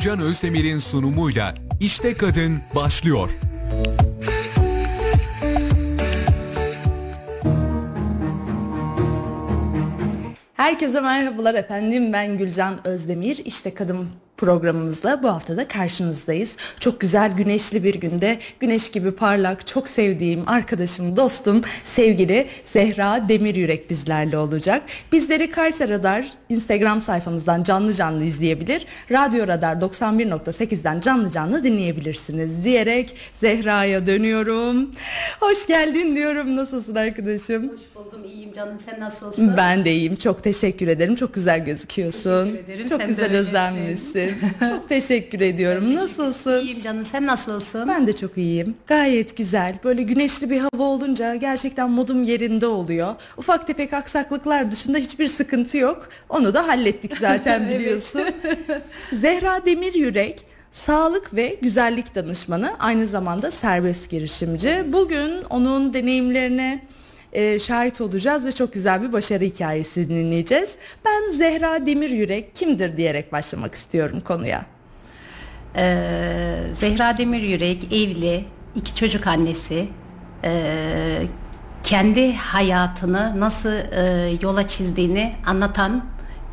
Gülcan Özdemir'in sunumuyla İşte Kadın başlıyor. Herkese merhabalar efendim. Ben Gülcan Özdemir. İşte Kadın programımızla bu hafta da karşınızdayız. Çok güzel güneşli bir günde güneş gibi parlak çok sevdiğim arkadaşım, dostum, sevgili Zehra Demiryürek bizlerle olacak. Bizleri Kayser Radar Instagram sayfamızdan canlı canlı izleyebilir. Radyo Radar 91.8'den canlı canlı dinleyebilirsiniz diyerek Zehra'ya dönüyorum. Hoş geldin diyorum. Nasılsın arkadaşım? Hoş buldum. İyiyim canım. Sen nasılsın? Ben de iyiyim. Çok teşekkür ederim. Çok güzel gözüküyorsun. Teşekkür ederim. Çok Sen güzel öylesin. Çok teşekkür ediyorum. Nasılsın? İyiyim canım. Sen nasılsın? Ben de çok iyiyim. Gayet güzel. Böyle güneşli bir hava olunca gerçekten modum yerinde oluyor. Ufak tefek aksaklıklar dışında hiçbir sıkıntı yok. Onu da hallettik zaten biliyorsun. Zehra Demir Yürek Sağlık ve güzellik danışmanı aynı zamanda serbest girişimci. Bugün onun deneyimlerine e, şahit olacağız ve çok güzel bir başarı hikayesini dinleyeceğiz. Ben Zehra Demir Yürek kimdir diyerek başlamak istiyorum konuya. Ee, Zehra Demir Yürek evli, iki çocuk annesi. Ee, kendi hayatını nasıl e, yola çizdiğini anlatan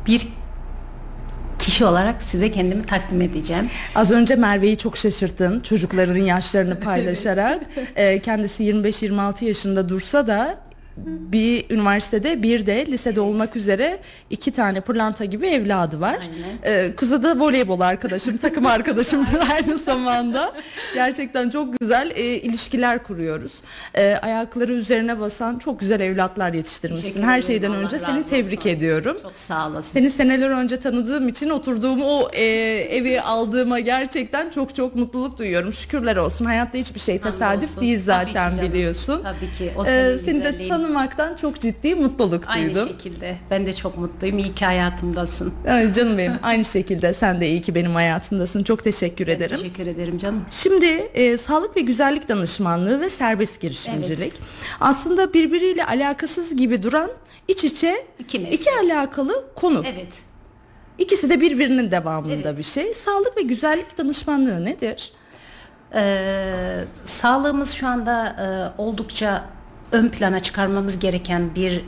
bir kişi olarak size kendimi takdim edeceğim. Az önce Merve'yi çok şaşırttın çocukların yaşlarını paylaşarak. Ee, kendisi 25-26 yaşında dursa da bir üniversitede bir de lisede olmak üzere iki tane pırlanta gibi evladı var. Ee, kızı da voleybol arkadaşım, takım arkadaşımdır aynı zamanda. Gerçekten çok güzel e, ilişkiler kuruyoruz. Ee, ayakları üzerine basan çok güzel evlatlar yetiştirmişsin. Her şeyden Allah önce seni tebrik olsun. ediyorum. Çok sağ olasın. Seni seneler önce tanıdığım için oturduğum o e, evi aldığıma gerçekten çok çok mutluluk duyuyorum. Şükürler olsun. Hayatta hiçbir şey tesadüf değil Tabii zaten canım. biliyorsun. Tabii ki. O Ee, senin seni de güzelliğin. Tanımaktan çok ciddi mutluluk Aynı duydum. şekilde. Ben de çok mutluyum. İyi ki hayatımdasın. Ay canım benim. Aynı şekilde sen de iyi ki benim hayatımdasın. Çok teşekkür Ben ederim. Teşekkür ederim canım. Şimdi e, sağlık ve güzellik danışmanlığı ve serbest girişimcilik aslında birbiriyle alakasız gibi duran iç içe İki meslek. iki alakalı konu. Evet. İkisi de birbirinin devamında Evet. bir şey. Sağlık ve güzellik danışmanlığı nedir? Ee, sağlığımız şu anda e, oldukça ön plana çıkarmamız gereken bir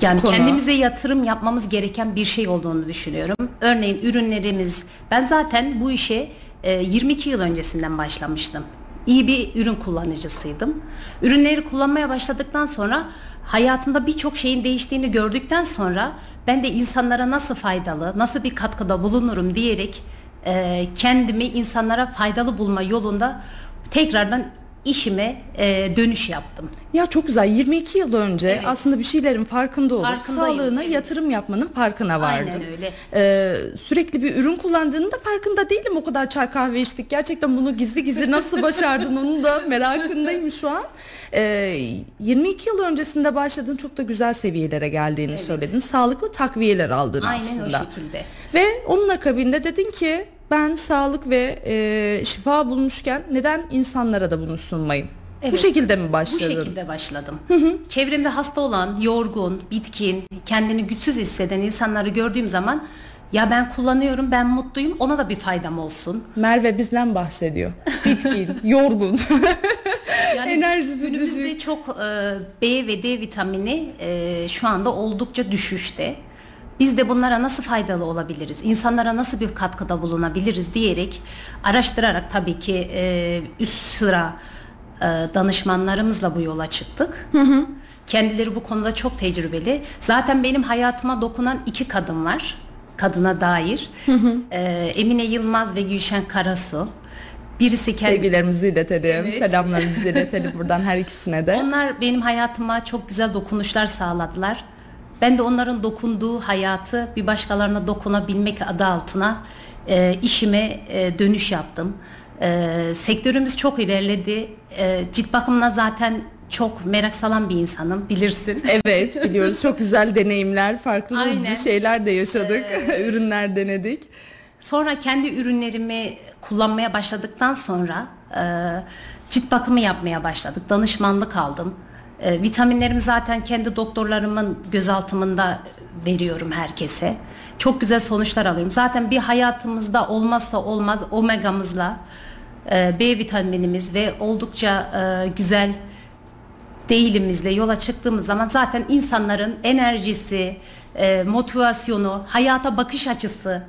yani Konu. kendimize yatırım yapmamız gereken bir şey olduğunu düşünüyorum. Örneğin ürünlerimiz ben zaten bu işe e, 22 yıl öncesinden başlamıştım. İyi bir ürün kullanıcısıydım. Ürünleri kullanmaya başladıktan sonra hayatımda birçok şeyin değiştiğini gördükten sonra ben de insanlara nasıl faydalı, nasıl bir katkıda bulunurum diyerek e, kendimi insanlara faydalı bulma yolunda tekrardan işime e, dönüş yaptım. Ya çok güzel. 22 yıl önce Evet. aslında bir şeylerin farkında olup sağlığına evet. yatırım yapmanın farkına vardın. Aynen öyle. Ee, sürekli bir ürün kullandığının da farkında değilim. O kadar çay kahve içtik. Gerçekten bunu gizli gizli nasıl başardın onu da merakındayım şu an. Ee, 22 yıl öncesinde başladın çok da güzel seviyelere geldiğini söyledin. Sağlıklı takviyeler aldın Aynen aslında. o şekilde. Ve onun akabinde dedin ki ben sağlık ve e, şifa bulmuşken neden insanlara da bunu sunmayayım? Bu Evet. şekilde mi Bu başladın? şekilde başladım. Çevremde hasta olan, yorgun, bitkin, kendini güçsüz hisseden insanları gördüğüm zaman ya ben kullanıyorum, ben mutluyum, ona da bir faydam olsun. Merve bizden bahsediyor. Bitkin, yorgun. Yani Enerjisi günümüzde düşük. çok e, B ve D vitamini e, şu anda oldukça düşüşte. Biz de bunlara nasıl faydalı olabiliriz? İnsanlara nasıl bir katkıda bulunabiliriz diyerek araştırarak tabii ki e, üst sıra e, danışmanlarımızla bu yola çıktık. Kendileri bu konuda çok tecrübeli. Zaten benim hayatıma dokunan iki kadın var. Kadına dair. E, Emine Yılmaz ve Gülşen Karasu. Birisi kendi Sevgilerimizi iletelim. Evet. Selamlarımızı iletelim buradan her ikisine de. Onlar benim hayatıma çok güzel dokunuşlar sağladılar. Ben de onların dokunduğu hayatı bir başkalarına dokunabilmek adı altına e, işime e, dönüş yaptım. E, sektörümüz çok ilerledi. E, cilt bakımına zaten çok merak salan bir insanım bilirsin. Evet biliyoruz çok güzel deneyimler, farklı Aynen. şeyler de yaşadık, ürünler denedik. Sonra kendi ürünlerimi kullanmaya başladıktan sonra e, cilt bakımı yapmaya başladık. Danışmanlık aldım. E, vitaminlerimi zaten kendi doktorlarımın gözaltımında veriyorum herkese. Çok güzel sonuçlar alıyorum. Zaten bir hayatımızda olmazsa olmaz omegamızla e, B vitaminimiz ve oldukça e, güzel değilimizle yola çıktığımız zaman zaten insanların enerjisi, e, motivasyonu, hayata bakış açısı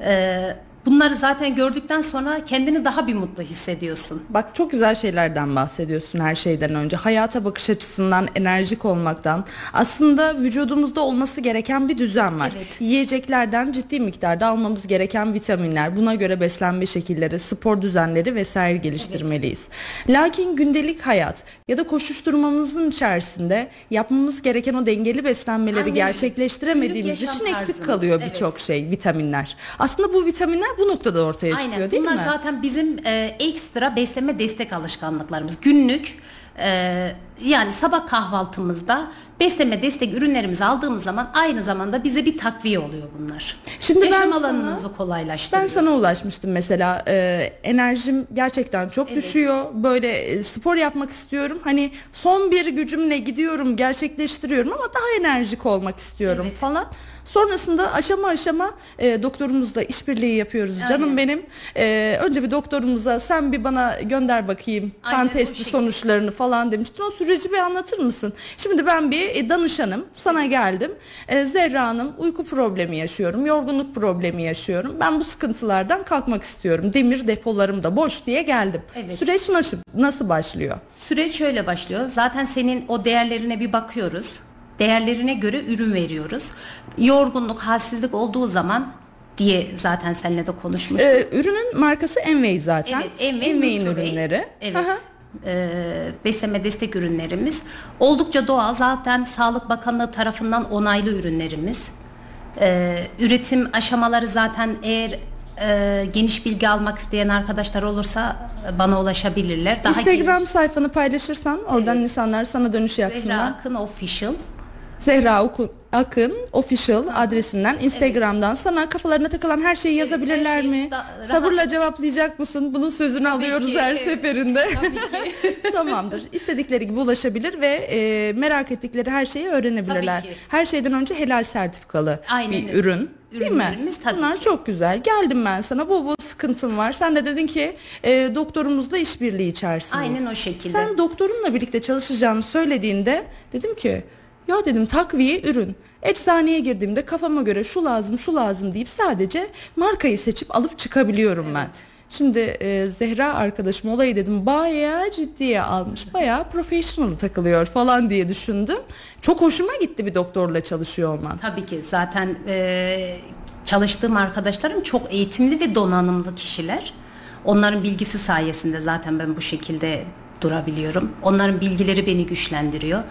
e, bunları zaten gördükten sonra kendini daha bir mutlu hissediyorsun. Bak çok güzel şeylerden bahsediyorsun her şeyden önce. Hayata bakış açısından, enerjik olmaktan. Aslında vücudumuzda olması gereken bir düzen var. Evet. Yiyeceklerden ciddi miktarda almamız gereken vitaminler, buna göre beslenme şekilleri, spor düzenleri vesaire geliştirmeliyiz. Lakin gündelik hayat ya da koşuşturmamızın içerisinde yapmamız gereken o dengeli beslenmeleri Aynen. gerçekleştiremediğimiz için eksik tarzımız, kalıyor evet. birçok şey, vitaminler. Aslında bu vitaminler bu noktada ortaya çıkıyor Aynen. değil Bunlar mi? zaten bizim e, ekstra beslenme destek alışkanlıklarımız. Günlük e, yani sabah kahvaltımızda beslenme destek ürünlerimizi aldığımız zaman aynı zamanda bize bir takviye oluyor bunlar. Şimdi ben Yaşam sana- kolaylaştırıyor. Ben sana ulaşmıştım mesela e, enerjim gerçekten çok düşüyor böyle e, spor yapmak istiyorum hani son bir gücümle gidiyorum gerçekleştiriyorum ama daha enerjik olmak istiyorum Evet. falan. Sonrasında aşama aşama e, doktorumuzla işbirliği yapıyoruz canım Aynen. benim. E, önce bir doktorumuza sen bir bana gönder bakayım kan Aynen testi sonuçlarını falan demiştin. O süreci bir anlatır mısın? Şimdi ben bir e, danışanım sana geldim. E, Zehra Hanım uyku problemi yaşıyorum, yorgunluk problemi yaşıyorum. Ben bu sıkıntılardan kalkmak istiyorum. Demir depolarım da boş diye geldim. Evet. Süreç nasıl, nasıl başlıyor? Süreç şöyle başlıyor. Zaten senin o değerlerine bir bakıyoruz. Değerlerine göre ürün veriyoruz. Yorgunluk, halsizlik olduğu zaman diye zaten seninle de konuşmuştuk. E, ürünün markası Envey zaten. Evet, Envey, Envey'in ürünleri. Evet. Aha. Ee, beslenme destek ürünlerimiz oldukça doğal. Zaten Sağlık Bakanlığı tarafından onaylı ürünlerimiz. Ee, üretim aşamaları zaten eğer e, geniş bilgi almak isteyen arkadaşlar olursa e, bana ulaşabilirler. Daha Instagram geniş- sayfanı paylaşırsan oradan Evet. insanlar sana dönüş Zehra yapsınlar. Akın Official. Zehra Akın official adresinden Instagram'dan sana kafalarına takılan her şeyi yazabilirler her şeyi mi? da- rahat- Sabırla cevaplayacak mısın? Bunun sözünü alıyoruz ki, her evet. seferinde. Tamamdır. İstedikleri gibi ulaşabilir ve e, merak ettikleri her şeyi öğrenebilirler. Tabii. Her şeyden önce helal sertifikalı Aynen bir öyle. ürün. Değil mi? Tabii Bunlar ki. çok güzel. Geldim ben sana. Bu bu sıkıntım var. Sen de dedin ki e, doktorumuzla işbirliği içerisindeyiz. Aynen o şekilde. Sen doktorunla birlikte çalışacağını söylediğinde dedim ki ya dedim takviye ürün. Eczaneye girdiğimde kafama göre şu lazım şu lazım deyip sadece markayı seçip alıp çıkabiliyorum ben. Şimdi e, Zehra arkadaşım olayı dedim bayağı ciddiye almış. Bayağı professional takılıyor falan diye düşündüm. Çok hoşuma gitti bir doktorla çalışıyor olman. Tabii ki zaten e, çalıştığım arkadaşlarım çok eğitimli ve donanımlı kişiler. Onların bilgisi sayesinde zaten ben bu şekilde durabiliyorum. Onların bilgileri beni güçlendiriyor.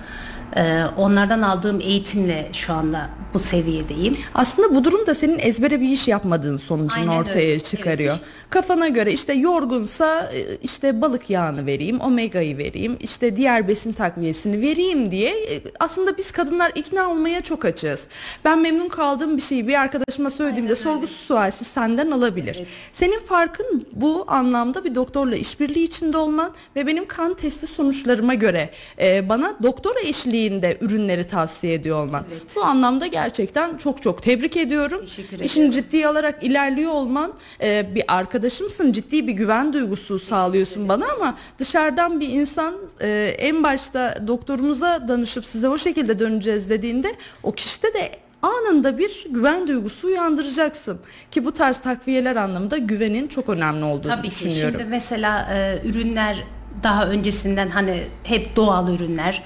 E, onlardan aldığım eğitimle şu anda bu seviyedeyim. Aslında bu durum da senin ezbere bir iş yapmadığın sonucunu Aynen ortaya öyle. çıkarıyor. Evet. Kafana göre işte yorgunsa e, işte balık yağını vereyim, omegayı vereyim, işte diğer besin takviyesini vereyim diye e, aslında biz kadınlar ikna olmaya çok açığız. Ben memnun kaldığım bir şeyi bir arkadaşıma söylediğimde sorgusuz sualsiz senden alabilir. Evet. Senin farkın bu anlamda bir doktorla işbirliği içinde olman ve benim kan testi sonuçlarıma göre e, bana doktora eşliğinde ürünleri tavsiye ediyor olman. Evet. Bu anlamda gerçekten çok çok tebrik ediyorum. Ederim. ciddiye alarak ilerliyor olman e, bir arkadaşımsın ciddi bir güven duygusu sağlıyorsun bana ama dışarıdan bir insan e, en başta doktorumuza danışıp size o şekilde döneceğiz dediğinde o kişide de anında bir güven duygusu uyandıracaksın ki bu tarz takviyeler anlamında güvenin çok önemli olduğunu Tabii ki. düşünüyorum. Şimdi mesela e, ürünler daha öncesinden hani hep doğal ürünler.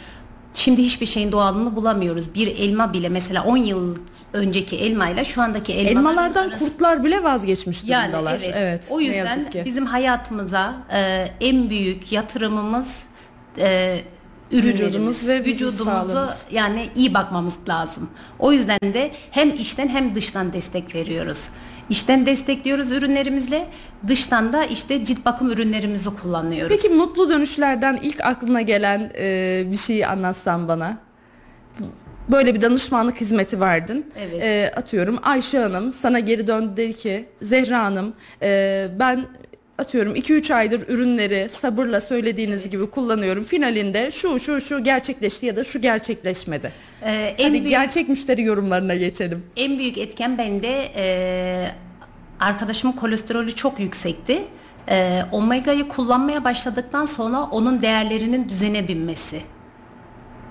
Şimdi hiçbir şeyin doğalını bulamıyoruz. Bir elma bile mesela 10 yıl önceki elmayla şu andaki elmaların Elmalardan arası- kurtlar bile vazgeçmiş yani durumdalar. evet. O yüzden bizim hayatımıza e, en büyük yatırımımız e, Vücudumuz ve vücudumuzu sağlığımız. yani iyi bakmamız lazım. O yüzden de hem içten hem dıştan destek veriyoruz. İçten destekliyoruz ürünlerimizle, dıştan da işte cilt bakım ürünlerimizi kullanıyoruz. Peki mutlu dönüşlerden ilk aklına gelen e, bir şeyi anlatsan bana. Böyle bir danışmanlık hizmeti verdin. Evet. E, atıyorum Ayşe Hanım sana geri döndü dedi ki Zehra Hanım e, ben atıyorum 2-3 aydır ürünleri sabırla söylediğiniz gibi kullanıyorum. Finalinde şu şu şu gerçekleşti ya da şu gerçekleşmedi. Ee, en Hadi büyük gerçek müşteri yorumlarına geçelim. en büyük etken bende e, arkadaşımın kolesterolü çok yüksekti. E, omega'yı kullanmaya başladıktan sonra onun değerlerinin düzene binmesi.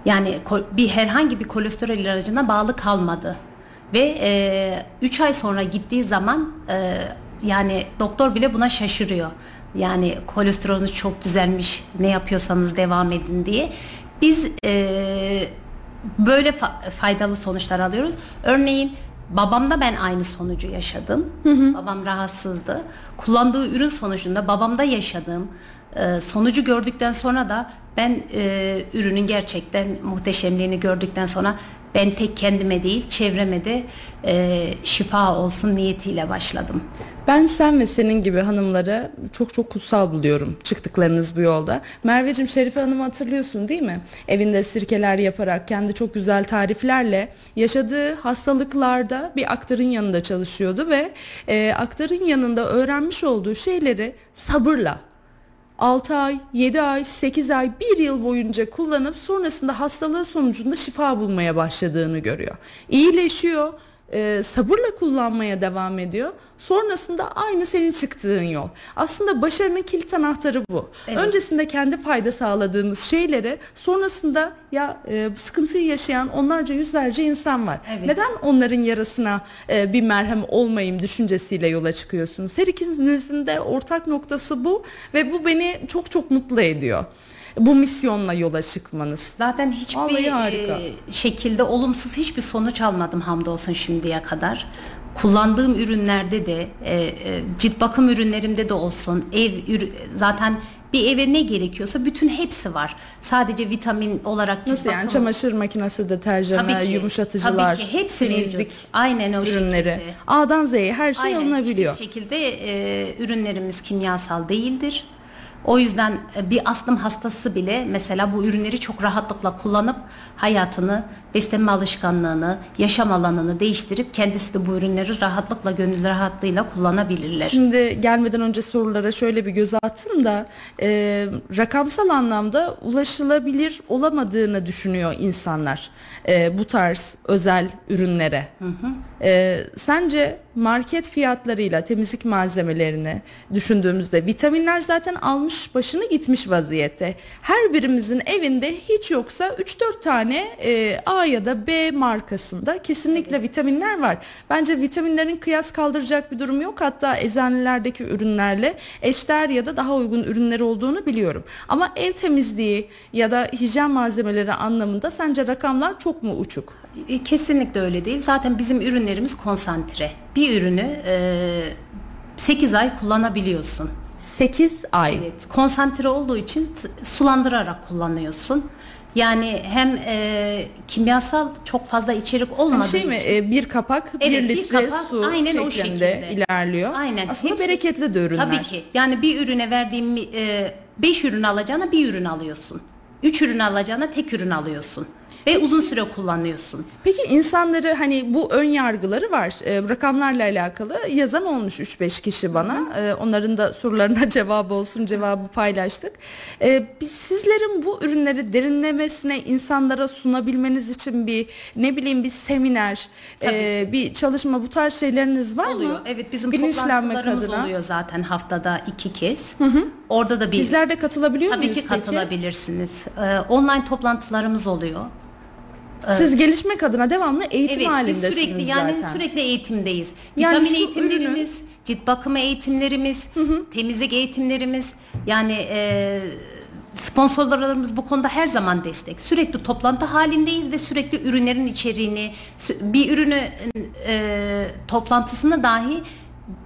Yani bir herhangi bir kolesterol ilacına bağlı kalmadı. Ve 3 ay sonra gittiği zaman e, yani doktor bile buna şaşırıyor. Yani kolesterolünüz çok düzelmiş ne yapıyorsanız devam edin diye. Biz e, böyle fa- faydalı sonuçlar alıyoruz. Örneğin babamda ben aynı sonucu yaşadım. Babam rahatsızdı. Kullandığı ürün sonucunda babamda yaşadığım e, sonucu gördükten sonra da ben e, ürünün gerçekten muhteşemliğini gördükten sonra ben tek kendime değil çevreme de e, şifa olsun niyetiyle başladım. Ben sen ve senin gibi hanımları çok çok kutsal buluyorum çıktıklarınız bu yolda. Merveciğim Şerife Hanım'ı hatırlıyorsun değil mi? Evinde sirkeler yaparak kendi çok güzel tariflerle yaşadığı hastalıklarda bir aktarın yanında çalışıyordu ve e, aktarın yanında öğrenmiş olduğu şeyleri sabırla 6 ay, 7 ay, 8 ay, 1 yıl boyunca kullanıp sonrasında hastalığı sonucunda şifa bulmaya başladığını görüyor. İyileşiyor, e, sabırla kullanmaya devam ediyor. Sonrasında aynı senin çıktığın yol. Aslında başarının kilit anahtarı bu. Evet. Öncesinde kendi fayda sağladığımız şeyleri sonrasında ya e, bu sıkıntıyı yaşayan onlarca yüzlerce insan var. Evet. Neden onların yarasına e, bir merhem olmayayım düşüncesiyle yola çıkıyorsunuz? Her ikinizin de ortak noktası bu ve bu beni çok çok mutlu ediyor. Bu misyonla yola çıkmanız. Zaten hiçbir e, şekilde olumsuz hiçbir sonuç almadım hamdolsun şimdiye kadar. Kullandığım ürünlerde de e, e, cilt bakım ürünlerimde de olsun ev zaten bir eve ne gerekiyorsa bütün hepsi var. Sadece vitamin olarak cilt Nasıl yani bakımı- çamaşır makinesi, deterjanı, Tabii ki, yumuşatıcılar, tabii ki, hepsi temizlik mevcut. Aynen o ürünleri. şekilde. A'dan Z'ye her şey Aynen, alınabiliyor. Hiçbir şekilde e, ürünlerimiz kimyasal değildir. O yüzden e, bir astım hastası bile mesela bu ürünleri çok rahatlıkla kullanıp hayatını, beslenme alışkanlığını, yaşam alanını değiştirip kendisi de bu ürünleri rahatlıkla, gönül rahatlığıyla kullanabilirler. Şimdi gelmeden önce sorulara şöyle bir göz attım da e, rakamsal anlamda ulaşılabilir olamadığını düşünüyor insanlar e, bu tarz özel ürünlere. E, sence market fiyatlarıyla temizlik malzemelerini düşündüğümüzde vitaminler zaten almış başını gitmiş vaziyette. Her birimizin evinde hiç yoksa 3-4 tane e, A ya da B markasında kesinlikle vitaminler var. Bence vitaminlerin kıyas kaldıracak bir durum yok. Hatta eczanelerdeki ürünlerle eşdeğer ya da daha uygun ürünler olduğunu biliyorum. Ama ev temizliği ya da hijyen malzemeleri anlamında sence rakamlar çok mu uçuk? E, Kesinlikle öyle değil. Zaten bizim ürünlerimiz konsantre. Bir ürünü e, 8 ay kullanabiliyorsun. 8 ay. Evet, konsantre olduğu için sulandırarak kullanıyorsun. Yani hem e, kimyasal çok fazla içerik Hani olmadığı şey mi için e, bir kapak Evet, bir bir litre kapak, su aynen o şeklinde şekilde. ilerliyor. Aynen. Aslında Hepsi- bereketli de ürünler. Tabii ki. Yani bir ürüne verdiğim 5 ürün alacağına bir ürün alıyorsun. 3 ürün alacağına tek ürün alıyorsun. Ve uzun süre kullanıyorsun. Peki insanları hani bu ön yargıları var. E, rakamlarla alakalı yazan olmuş 3-5 kişi bana. E, onların da sorularına cevabı olsun cevabı paylaştık. E, biz sizlerin bu ürünleri derinlemesine insanlara sunabilmeniz için bir ne bileyim bir seminer, e, bir çalışma bu tarz şeyleriniz var Oluyor. mı? Evet bizim Bilinçlenmek toplantılarımız adına. oluyor zaten haftada iki kez. Orada da bir Bizler de katılabiliyor Tabii muyuz ki peki? katılabilirsiniz. Ee, online toplantılarımız oluyor. Siz gelişmek adına devamlı eğitim evet biz halindesiniz sürekli yani zaten. sürekli eğitimdeyiz. Yani Vitamin şu eğitimlerimiz, cilt bakımı eğitimlerimiz, temizlik eğitimlerimiz yani e, sponsorlarımız bu konuda her zaman destek. Sürekli toplantı halindeyiz ve sürekli ürünlerin içeriğini bir ürünü e, toplantısında dahi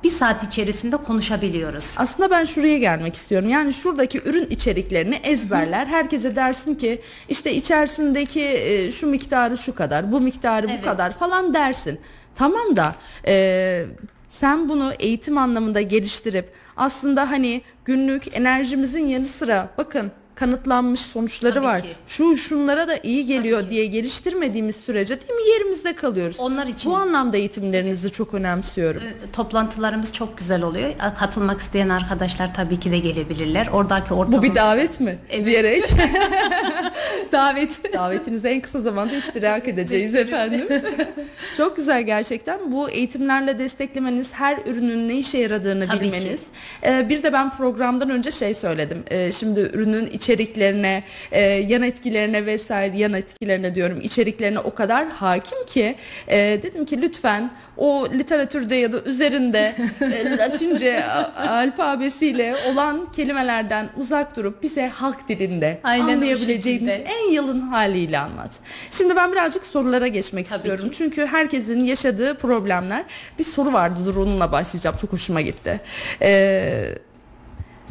bir saat içerisinde konuşabiliyoruz. Aslında ben şuraya gelmek istiyorum. Yani şuradaki ürün içeriklerini ezberler. Herkese dersin ki işte içerisindeki e, şu miktarı şu kadar, bu miktarı bu Evet. kadar falan dersin. Tamam da e, sen bunu eğitim anlamında geliştirip aslında hani günlük enerjimizin yanı sıra bakın kanıtlanmış sonuçları Tabii var. ki. Şu şunlara da iyi geliyor Tabii ki. diye geliştirmediğimiz sürece değil mi yerimizde kalıyoruz. Onlar için- Bu anlamda eğitimlerinizi çok önemsiyorum. E, Toplantılarımız çok güzel oluyor. Katılmak isteyen arkadaşlar tabii ki de gelebilirler. Oradaki ortamı... Bu bir davet mi? Evet. Diyerek davet. davetinizi en kısa zamanda iştirak edeceğiz efendim. Çok güzel gerçekten. Bu eğitimlerle desteklemeniz, her ürünün ne işe yaradığını Tabii ki. bilmeniz. Ee, bir de ben programdan önce şey söyledim. Ee, şimdi ürünün içeriklerine, e, yan etkilerine vesaire, yan etkilerine diyorum, içeriklerine o kadar hakim ki e, dedim ki lütfen o literatürde ya da üzerinde e, Latince alfabesiyle olan kelimelerden uzak durup bize halk dilinde Aynen anlayabileceğimiz en yalın haliyle anlat. Şimdi ben birazcık sorulara geçmek Tabii istiyorum. ki. Çünkü herkesin yaşadığı problemler. Bir soru vardı dur onunla başlayacağım. Çok hoşuma gitti. Ee,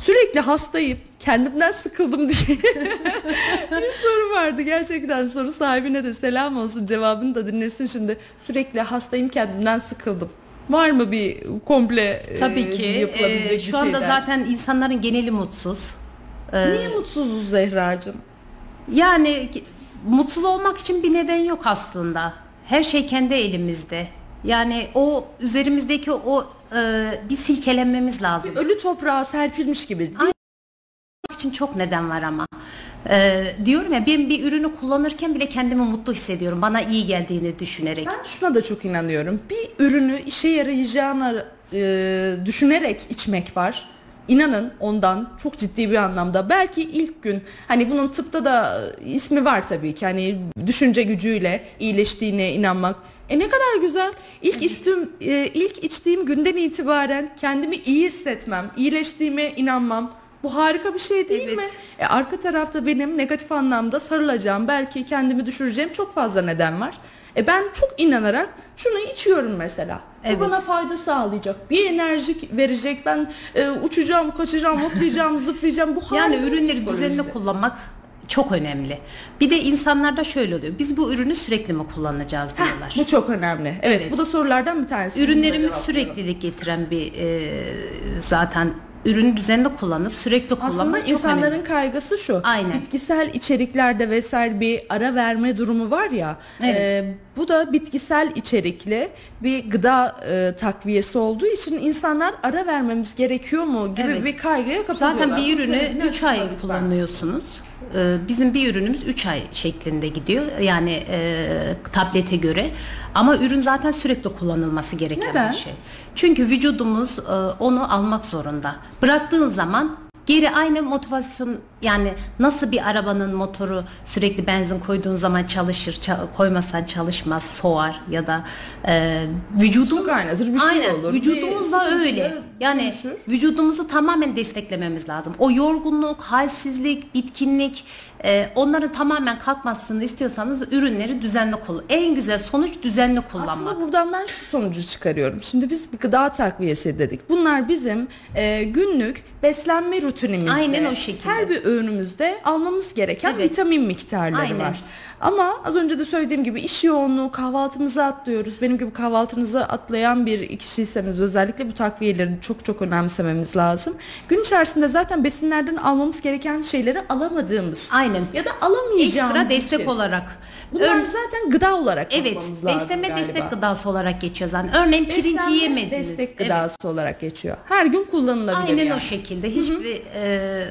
sürekli hastayım. Kendimden sıkıldım diye bir soru vardı. Gerçekten soru sahibine de selam olsun. Cevabını da dinlesin şimdi. Sürekli hastayım kendimden sıkıldım. Var mı bir komple e, Tabii ki. yapılabilecek E, bir şu anda şeyler? zaten insanların geneli mutsuz. E, Niye mutsuzuz Zehracığım? Yani mutsuz olmak için bir neden yok aslında. Her şey kendi elimizde. Yani o üzerimizdeki o e, bir silkelenmemiz lazım. Ölü toprağa serpilmiş gibi. değil mi? için çok neden var ama. E, diyorum ya ben bir ürünü kullanırken bile kendimi mutlu hissediyorum. Bana iyi geldiğini düşünerek. Ben şuna da çok inanıyorum. Bir ürünü işe yarayacağını e, düşünerek içmek var. İnanın ondan çok ciddi bir anlamda belki ilk gün hani bunun tıpta da ismi var tabii ki hani düşünce gücüyle iyileştiğine inanmak. E ne kadar güzel. İlk içtiğim e, ilk içtiğim günden itibaren kendimi iyi hissetmem, iyileştiğime inanmam. Bu harika bir şey değil Evet. mi? E, arka tarafta benim negatif anlamda sarılacağım, belki kendimi düşüreceğim çok fazla neden var. E ben çok inanarak şunu içiyorum mesela. Evet. Bu bana fayda sağlayacak. Bir enerji verecek. Ben e, uçacağım, kaçacağım, hoplayacağım, zıplayacağım. Bu Yani harika bir ürünleri düzenli kullanmak çok önemli. Bir de insanlarda şöyle oluyor. Biz bu ürünü sürekli mi kullanacağız diyorlar. Bu çok önemli. Evet, Evet. bu da sorulardan bir tanesi. Ürünlerimiz süreklilik getiren bir e, zaten ürünü düzenli kullanıp sürekli Aslında kullanmak çok insanların önemli. kaygısı şu. Aynen. Bitkisel içeriklerde vesaire bir ara verme durumu var ya. Evet. e, bu da bitkisel içerikli bir gıda e, takviyesi olduğu için insanlar ara vermemiz gerekiyor mu gibi Evet. bir kaygıya kapılıyorlar. Zaten bir ürünü sebeple 3 ay kullanıyorsunuz. Ee, Bizim bir ürünümüz 3 ay şeklinde gidiyor. Yani e, tablete göre. Ama ürün zaten sürekli kullanılması gereken Neden? bir şey. Çünkü vücudumuz e, onu almak zorunda. Bıraktığın zaman geri aynı motivasyon yani nasıl bir arabanın motoru sürekli benzin koyduğun zaman çalışır, ça- koymazsan çalışmaz, soğar ya da e, vücudun Su kaynatır, bir şey Aynen, olur. Vücudumuz Bir da sıkıntıya öyle. Yani dönüşür. vücudumuzu tamamen desteklememiz lazım. O yorgunluk, halsizlik, bitkinlik e, onların tamamen kalkmasını istiyorsanız ürünleri düzenli kullan. En güzel sonuç düzenli kullanmak. Aslında buradan ben şu sonucu çıkarıyorum. Şimdi biz bir gıda takviyesi dedik. Bunlar bizim e, günlük beslenme rutinimizde. Aynen o şekilde. Her bir öğünümüzde almamız gereken Evet. vitamin miktarları Aynen. var. Ama az önce de söylediğim gibi iş yoğunluğu kahvaltımızı atlıyoruz. Benim gibi kahvaltınızı atlayan bir kişiyseniz özellikle bu takviyeleri çok çok önemsememiz lazım. Gün içerisinde zaten besinlerden almamız gereken şeyleri alamadığımız Aynen. Ya da alamayacağımız Ekstra destek için. olarak. Bunlar Ör- zaten gıda olarak evet, bakmamız lazım besleme galiba. destek gıdası olarak geçiyor zaten. Örneğin pirinci Beslenme yemediniz. destek Evet. gıdası olarak geçiyor. Her gün kullanılabilir Aynen yani. o şekilde. Hiçbir e,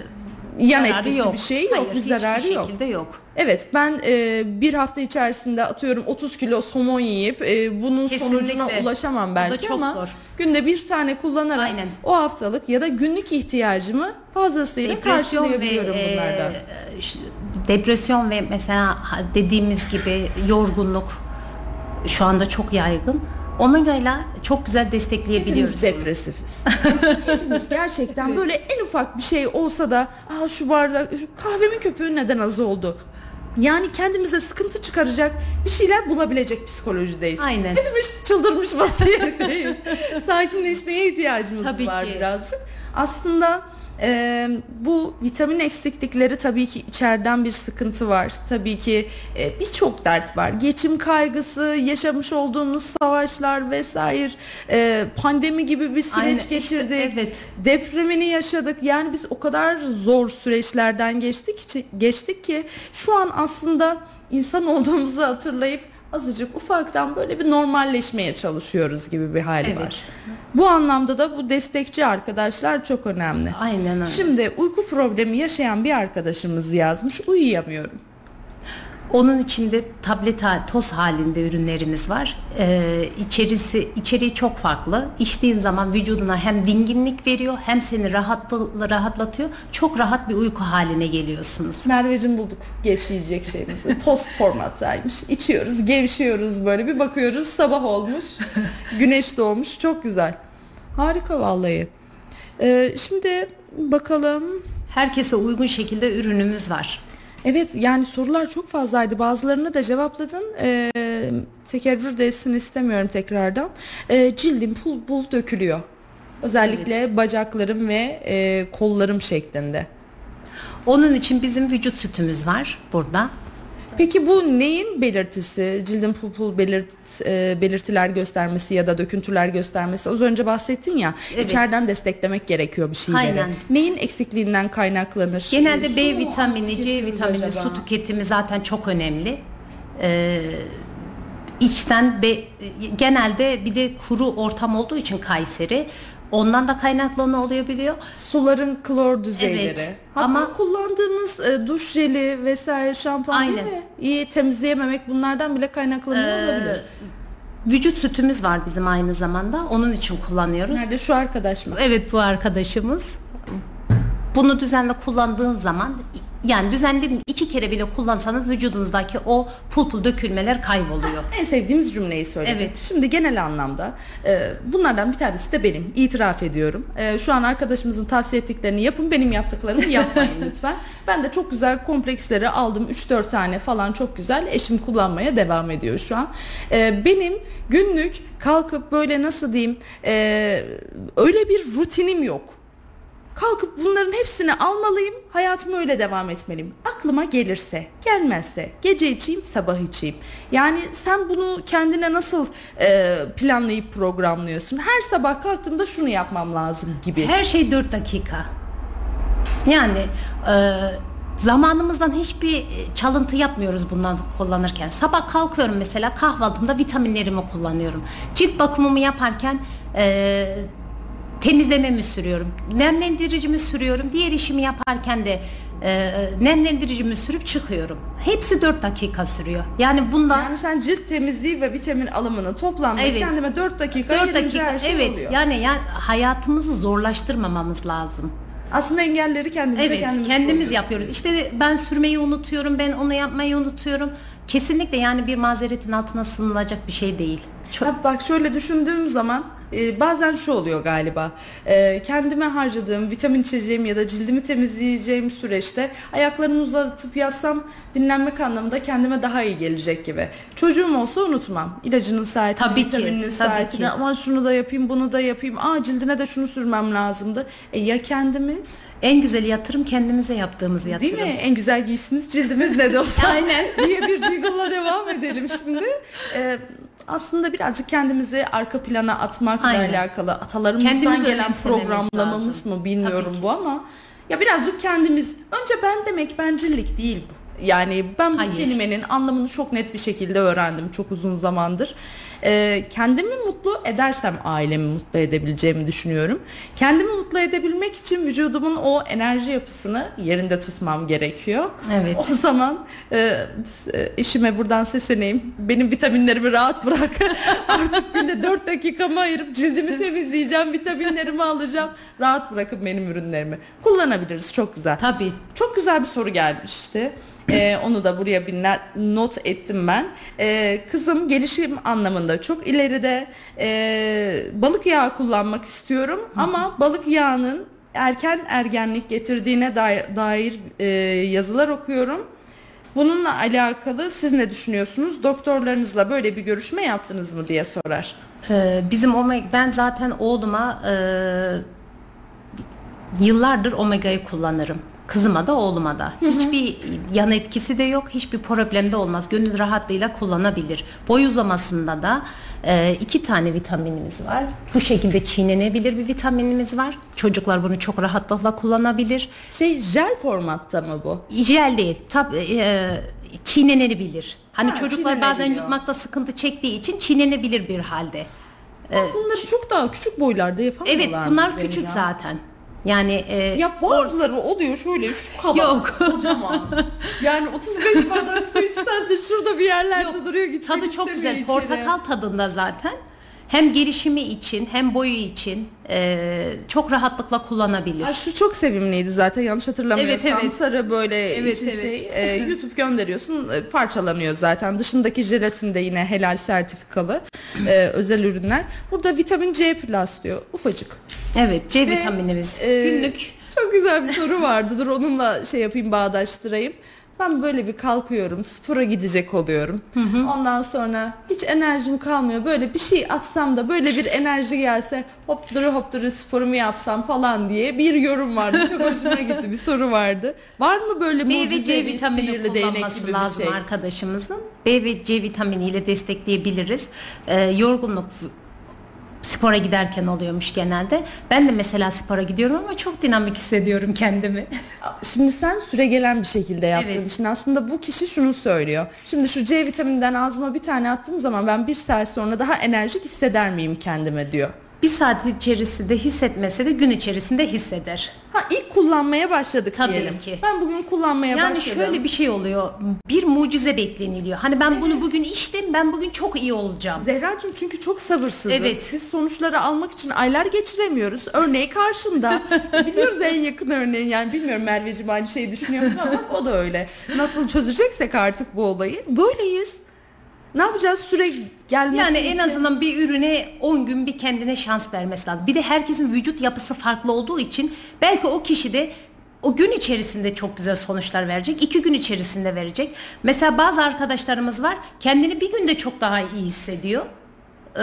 Yan zararı etkisi bir şey yok, Hayır, bir zararı yok. şekilde yok. Evet ben e, bir hafta içerisinde atıyorum 30 kilo somon yiyip e, bunun Kesinlikle. sonucuna ulaşamam belki çok ama zor. günde bir tane kullanarak Aynen. o haftalık ya da günlük ihtiyacımı fazlasıyla depresyon ve karşılayabiliyorum e, bunlardan. ş- depresyon ve mesela dediğimiz gibi yorgunluk şu anda çok yaygın. Omega ile çok güzel destekleyebiliyoruz. Hepimiz depresifiz. Hepimiz gerçekten böyle en ufak bir şey olsa da Aa, şu bardak şu kahvemin köpüğü neden az oldu? Yani kendimize sıkıntı çıkaracak bir şeyler bulabilecek psikolojideyiz. Aynen. Hepimiz çıldırmış vaziyetteyiz. Sakinleşmeye ihtiyacımız Tabii var ki. birazcık. Aslında e, bu vitamin eksiklikleri tabii ki içeriden bir sıkıntı var. Tabii ki e, birçok dert var. Geçim kaygısı, yaşamış olduğumuz savaşlar vesaire, e, pandemi gibi bir süreç Aynen, işte, geçirdik. evet. Depremini yaşadık. Yani biz o kadar zor süreçlerden geçtik geçtik ki şu an aslında insan olduğumuzu hatırlayıp azıcık ufaktan böyle bir normalleşmeye çalışıyoruz gibi bir hali Evet. var. Bu anlamda da bu destekçi arkadaşlar çok önemli. Aynen öyle. Şimdi uyku problemi yaşayan bir arkadaşımız yazmış uyuyamıyorum. Onun içinde tablet toz halinde ürünlerimiz var. Ee, içerisi içeriği çok farklı. İçtiğin zaman vücuduna hem dinginlik veriyor hem seni rahatla, rahatlatıyor. Çok rahat bir uyku haline geliyorsunuz. Merveciğim bulduk gevşeyecek şeyimizi. Tost formattaymış. İçiyoruz, gevşiyoruz böyle bir bakıyoruz sabah olmuş. güneş doğmuş. Çok güzel. Harika vallahi. Ee, şimdi bakalım. Herkese uygun şekilde ürünümüz var. Evet yani sorular çok fazlaydı. Bazılarını da cevapladın. Ee, tekerrür de etsin istemiyorum tekrardan. Ee, cildim pul pul dökülüyor. Özellikle bacaklarım ve e, kollarım şeklinde. Onun için bizim vücut sütümüz var burada. Peki bu neyin belirtisi? Cildin pul pul belirt, e, belirtiler göstermesi ya da döküntüler göstermesi. Az önce bahsettin ya. Evet. içeriden desteklemek gerekiyor bir şeyleri. Aynen. Neyin eksikliğinden kaynaklanır? Genelde su B vitamini, C vitamini, acaba? su tüketimi zaten çok önemli. Ee, içten be, genelde bir de kuru ortam olduğu için Kayseri ondan da kaynaklı ne oluyor biliyor. Suların klor düzeyleri. Evet, Hatta ama- kullandığımız e, duş jeli vesaire şampuan değil Aynen. mi? İyi temizleyememek bunlardan bile kaynaklanıyor Ee, olabilir. Vücut sütümüz var bizim aynı zamanda. Onun için kullanıyoruz. Nerede şu arkadaş mı? Evet bu arkadaşımız. Bunu düzenli kullandığın zaman yani düzenli iki kere bile kullansanız vücudunuzdaki o pul pul dökülmeler kayboluyor. En sevdiğimiz cümleyi söyledik. Evet. Şimdi genel anlamda e, bunlardan bir tanesi de benim. İtiraf ediyorum. E, şu an arkadaşımızın tavsiye ettiklerini yapın. Benim yaptıklarımı yapmayın lütfen. Ben de çok güzel kompleksleri aldım. 3-4 tane falan çok güzel. Eşim kullanmaya devam ediyor şu an. E, benim günlük kalkıp böyle nasıl diyeyim e, öyle bir rutinim yok. Kalkıp bunların hepsini almalıyım, hayatıma öyle devam etmeliyim. Aklıma gelirse, gelmezse, gece içeyim, sabah içeyim. Yani sen bunu kendine nasıl e, planlayıp programlıyorsun? Her sabah kalktığımda şunu yapmam lazım gibi. Her şey 4 dakika. Yani e, zamanımızdan hiçbir e, çalıntı yapmıyoruz bundan kullanırken. Sabah kalkıyorum mesela kahvaltımda vitaminlerimi kullanıyorum. Cilt bakımımı yaparken e, temizlememi sürüyorum. Nemlendiricimi sürüyorum. Diğer işimi yaparken de e, nemlendiricimi sürüp çıkıyorum. Hepsi 4 dakika sürüyor. Yani bundan Yani sen cilt temizliği ve vitamin alımını toplamda Evet. kendime 4 dakika 4 ayırınca dakika her şey evet oluyor. yani yani hayatımızı zorlaştırmamamız lazım. Aslında engelleri kendimize Evet kendimiz, kendimiz yapıyoruz. İşte ben sürmeyi unutuyorum, ben onu yapmayı unutuyorum. Kesinlikle yani bir mazeretin altına sığınılacak bir şey değil. Çok, Ha, bak şöyle düşündüğüm zaman e, bazen şu oluyor galiba. E, kendime harcadığım vitamin içeceğim ya da cildimi temizleyeceğim süreçte ayaklarımı uzatıp yatsam dinlenmek anlamında kendime daha iyi gelecek gibi. Çocuğum olsa unutmam. İlacının saatini, Tabii ki, vitamininin tabii saatini ki. ama şunu da yapayım bunu da yapayım. Aa cildine de şunu sürmem lazımdı. E, ya kendimiz? en güzel yatırım kendimize yaptığımız yatırım. Değil mi? En güzel giysimiz cildimiz ne de olsa. Aynen. diye bir jingle'la devam edelim şimdi. Ee, aslında birazcık kendimizi arka plana atmakla Aynen. alakalı atalarımızdan Kendimizi gelen programlamamız lazım. mı bilmiyorum bu ama ya birazcık kendimiz önce ben demek bencillik değil bu. Yani ben bu Hayır. kelimenin anlamını çok net bir şekilde öğrendim çok uzun zamandır. Ee, kendimi mutlu edersem ailemi mutlu edebileceğimi düşünüyorum. Kendimi mutlu edebilmek için vücudumun o enerji yapısını yerinde tutmam gerekiyor. Evet. O zaman e, s- eşime buradan sesleneyim. Benim vitaminlerimi rahat bırak. Artık günde 4 dakikamı ayırıp cildimi temizleyeceğim. Vitaminlerimi alacağım. Rahat bırakın benim ürünlerimi. Kullanabiliriz. Çok güzel. Tabii. Çok güzel bir soru gelmişti. Ee, onu da buraya bir not ettim ben. Ee, kızım gelişim anlamında çok ileride Ee, balık yağı kullanmak istiyorum ama balık yağının erken ergenlik getirdiğine dair, dair e, yazılar okuyorum. Bununla alakalı siz ne düşünüyorsunuz? Doktorlarınızla böyle bir görüşme yaptınız mı diye sorar. Ee, bizim omega ben zaten oğluma e, yıllardır omega'yı kullanırım. Kızıma da oğluma da. Hiçbir yan etkisi de yok. Hiçbir problem de olmaz. Gönül rahatlığıyla kullanabilir. Boy uzamasında da e, iki tane vitaminimiz var. Bu şekilde çiğnenebilir bir vitaminimiz var. Çocuklar bunu çok rahatlıkla kullanabilir. Şey jel formatta mı bu? Jel değil. Tab e, çiğnenebilir. Hani Ha, çocuklar bazen yutmakta sıkıntı çektiği için çiğnenebilir bir halde. Bunları çok daha küçük boylarda yapamıyorlar Evet bunlar küçük ya? zaten. Yani e, Ya bazıları oluyor şöyle şu kadar. Yok. Kocaman. Yani 35 bardak su içsen de şurada bir yerlerde Yok, duruyor gitmek tadı çok güzel. içeri. Portakal tadında zaten. Hem gelişimi için hem boyu için e, çok rahatlıkla kullanabilir. Ay şu çok sevimliydi zaten yanlış hatırlamıyorsam. Evet, evet. sarı böyle Evet, içi evet. şey e, YouTube gönderiyorsun e, parçalanıyor zaten. Dışındaki jelatin de yine helal sertifikalı e, özel ürünler. Burada vitamin C plus diyor ufacık. Evet C Ve, vitaminimiz. e, günlük. çok güzel bir soru vardı. Dur onunla şey yapayım bağdaştırayım ben böyle bir kalkıyorum spora gidecek oluyorum. Ondan sonra hiç enerjim kalmıyor. Böyle bir şey atsam da böyle bir enerji gelse hop duru hop duru sporumu yapsam falan diye bir yorum vardı. Çok hoşuma gitti bir soru vardı. Var mı böyle B ve C vitamini değnek gibi bir lazım şey? arkadaşımızın. B ve C vitaminiyle destekleyebiliriz. E, yorgunluk spora giderken oluyormuş genelde. Ben de mesela spora gidiyorum ama çok dinamik hissediyorum kendimi. Şimdi sen süre gelen bir şekilde yaptığın Evet. için aslında bu kişi şunu söylüyor. Şimdi şu C vitamininden ağzıma bir tane attığım zaman ben bir saat sonra daha enerjik hisseder miyim kendime diyor. Bir saat içerisinde hissetmese de gün içerisinde hisseder. Ha ilk kullanmaya başladık Tabii diyelim. ki. Ben bugün kullanmaya Yani başladım. şöyle bir şey oluyor. Bir mucize bekleniliyor. Hani ben bunu bugün içtim, ben bugün çok iyi olacağım. Zehracığım çünkü çok sabırsızız. Evet. Biz sonuçları almak için aylar geçiremiyoruz. Örneği karşında. Biliyoruz en yakın örneğin yani bilmiyorum Merveciğim aynı şeyi düşünüyor mu ama o da öyle. Nasıl çözeceksek artık bu olayı böyleyiz. Ne yapacağız süre gelmesi Yani için? en azından bir ürüne 10 gün bir kendine şans vermesi lazım. Bir de herkesin vücut yapısı farklı olduğu için belki o kişi de o gün içerisinde çok güzel sonuçlar verecek. iki gün içerisinde verecek. Mesela bazı arkadaşlarımız var kendini bir günde çok daha iyi hissediyor. Ee,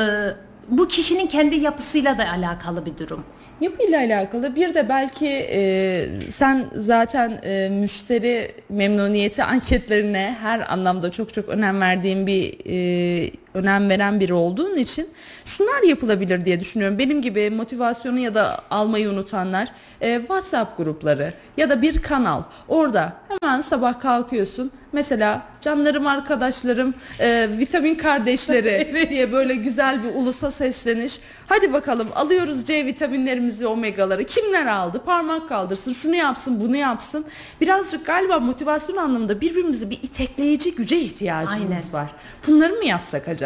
bu kişinin kendi yapısıyla da alakalı bir durum. Yapıyla alakalı. Bir de belki e, sen zaten e, müşteri memnuniyeti anketlerine her anlamda çok çok önem verdiğin bir e, önem veren biri olduğun için şunlar yapılabilir diye düşünüyorum. Benim gibi motivasyonu ya da almayı unutanlar e, WhatsApp grupları ya da bir kanal orada hemen sabah kalkıyorsun mesela canlarım arkadaşlarım e, vitamin kardeşleri diye böyle güzel bir ulusa sesleniş. Hadi bakalım alıyoruz C vitaminlerimizi omegaları kimler aldı parmak kaldırsın şunu yapsın bunu yapsın. Birazcık galiba motivasyon anlamında birbirimizi bir itekleyici güce ihtiyacımız Aynen. var. Bunları mı yapsak acaba?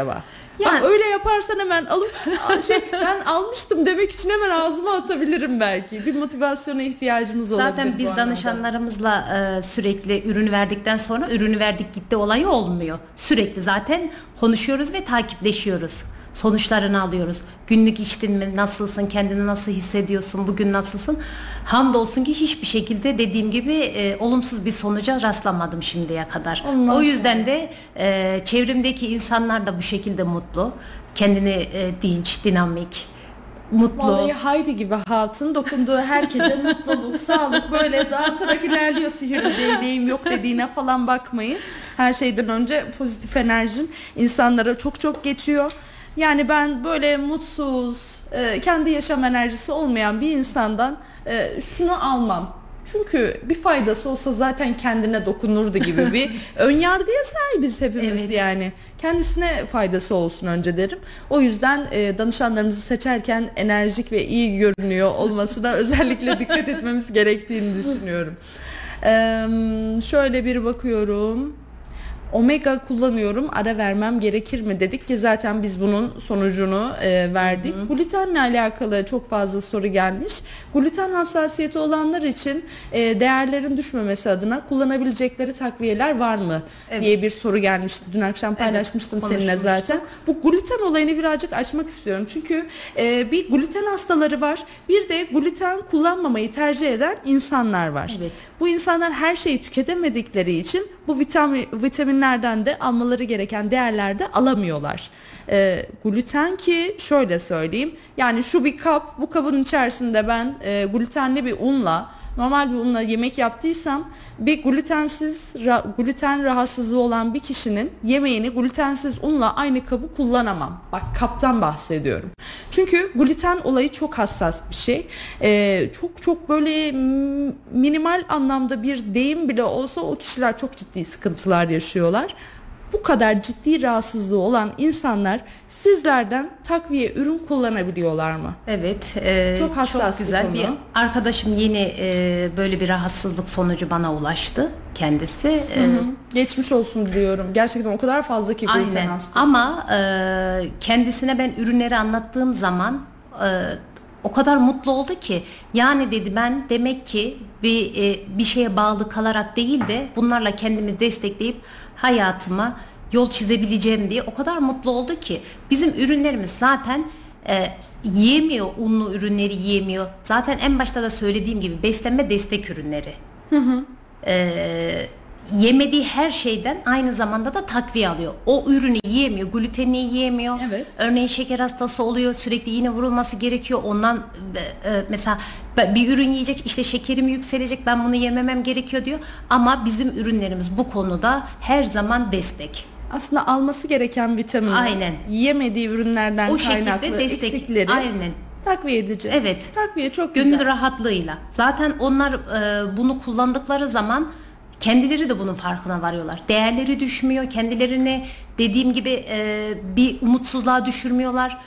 Yani- Bak öyle yaparsan hemen alıp şey ben almıştım demek için hemen ağzıma atabilirim belki. Bir motivasyona ihtiyacımız olabilir. Zaten biz danışanlarımızla e, sürekli ürün verdikten sonra ürünü verdik gitti olayı olmuyor. Sürekli zaten konuşuyoruz ve takipleşiyoruz. Sonuçlarını alıyoruz. Günlük içtin mi? Nasılsın? Kendini nasıl hissediyorsun? Bugün nasılsın? Hamdolsun ki hiçbir şekilde dediğim gibi e, olumsuz bir sonuca rastlamadım şimdiye kadar. Ondan o yüzden de e, çevremdeki insanlar da bu şekilde mutlu. Kendini e, dinç, dinamik, mutlu. Vallahi Haydi gibi hatun dokunduğu herkese mutluluk, sağlık böyle dağıtarak ilerliyor sihirli değneğim yok dediğine falan bakmayın. Her şeyden önce pozitif enerjin insanlara çok çok geçiyor. Yani ben böyle mutsuz, e, kendi yaşam enerjisi olmayan bir insandan e, şunu almam. Çünkü bir faydası olsa zaten kendine dokunurdu gibi bir ön yargıya sahibiz hepimiz Evet. yani. Kendisine faydası olsun önce derim. O yüzden e, danışanlarımızı seçerken enerjik ve iyi görünüyor olmasına özellikle dikkat etmemiz gerektiğini düşünüyorum. Eee, şöyle bir bakıyorum. Omega kullanıyorum ara vermem gerekir mi dedik ki zaten biz bunun sonucunu e, verdik. Glutenle alakalı çok fazla soru gelmiş. Gluten hassasiyeti olanlar için e, değerlerin düşmemesi adına kullanabilecekleri takviyeler var mı diye bir soru gelmişti. Dün akşam paylaşmıştım seninle konuşmuştuk. zaten. Bu gluten olayını birazcık açmak istiyorum. Çünkü e, bir gluten hastaları var. Bir de gluten kullanmamayı tercih eden insanlar var. Evet. Bu insanlar her şeyi tüketemedikleri için bu vitamin, vitaminler ürünlerden de almaları gereken değerlerde alamıyorlar. E, gluten ki şöyle söyleyeyim yani şu bir kap bu kabın içerisinde ben e, glutenli bir unla normal bir unla yemek yaptıysam bir glutensiz gluten rahatsızlığı olan bir kişinin yemeğini glutensiz unla aynı kabı kullanamam. Bak kaptan bahsediyorum. Çünkü gluten olayı çok hassas bir şey. Ee, çok çok böyle minimal anlamda bir deyim bile olsa o kişiler çok ciddi sıkıntılar yaşıyorlar bu kadar ciddi rahatsızlığı olan insanlar sizlerden takviye ürün kullanabiliyorlar mı? Evet. E, çok hassas çok güzel bir, konu. bir arkadaşım yeni e, böyle bir rahatsızlık sonucu bana ulaştı kendisi. Hı hı. Geçmiş olsun diyorum. Gerçekten o kadar fazla ki gluten Aynen. hastası. Ama e, kendisine ben ürünleri anlattığım zaman e, o kadar mutlu oldu ki yani dedi ben demek ki bir e, bir şeye bağlı kalarak değil de bunlarla kendimi destekleyip hayatıma yol çizebileceğim diye o kadar mutlu oldu ki bizim ürünlerimiz zaten e, yiyemiyor unlu ürünleri yiyemiyor. Zaten en başta da söylediğim gibi beslenme destek ürünleri. Hı hı. E, yemediği her şeyden aynı zamanda da takviye alıyor. O ürünü yiyemiyor, glutenini yiyemiyor. Evet. Örneğin şeker hastası oluyor, sürekli iğne vurulması gerekiyor. Ondan e, e, mesela bir ürün yiyecek, işte şekerim yükselecek, ben bunu yememem gerekiyor diyor. Ama bizim ürünlerimiz bu konuda her zaman destek aslında alması gereken vitaminler, Aynen. yiyemediği ürünlerden o kaynaklı destek, eksikleri Aynen. takviye edici. Evet. Takviye çok Gönül güzel. rahatlığıyla. Zaten onlar e, bunu kullandıkları zaman kendileri de bunun farkına varıyorlar. Değerleri düşmüyor. Kendilerini dediğim gibi e, bir umutsuzluğa düşürmüyorlar.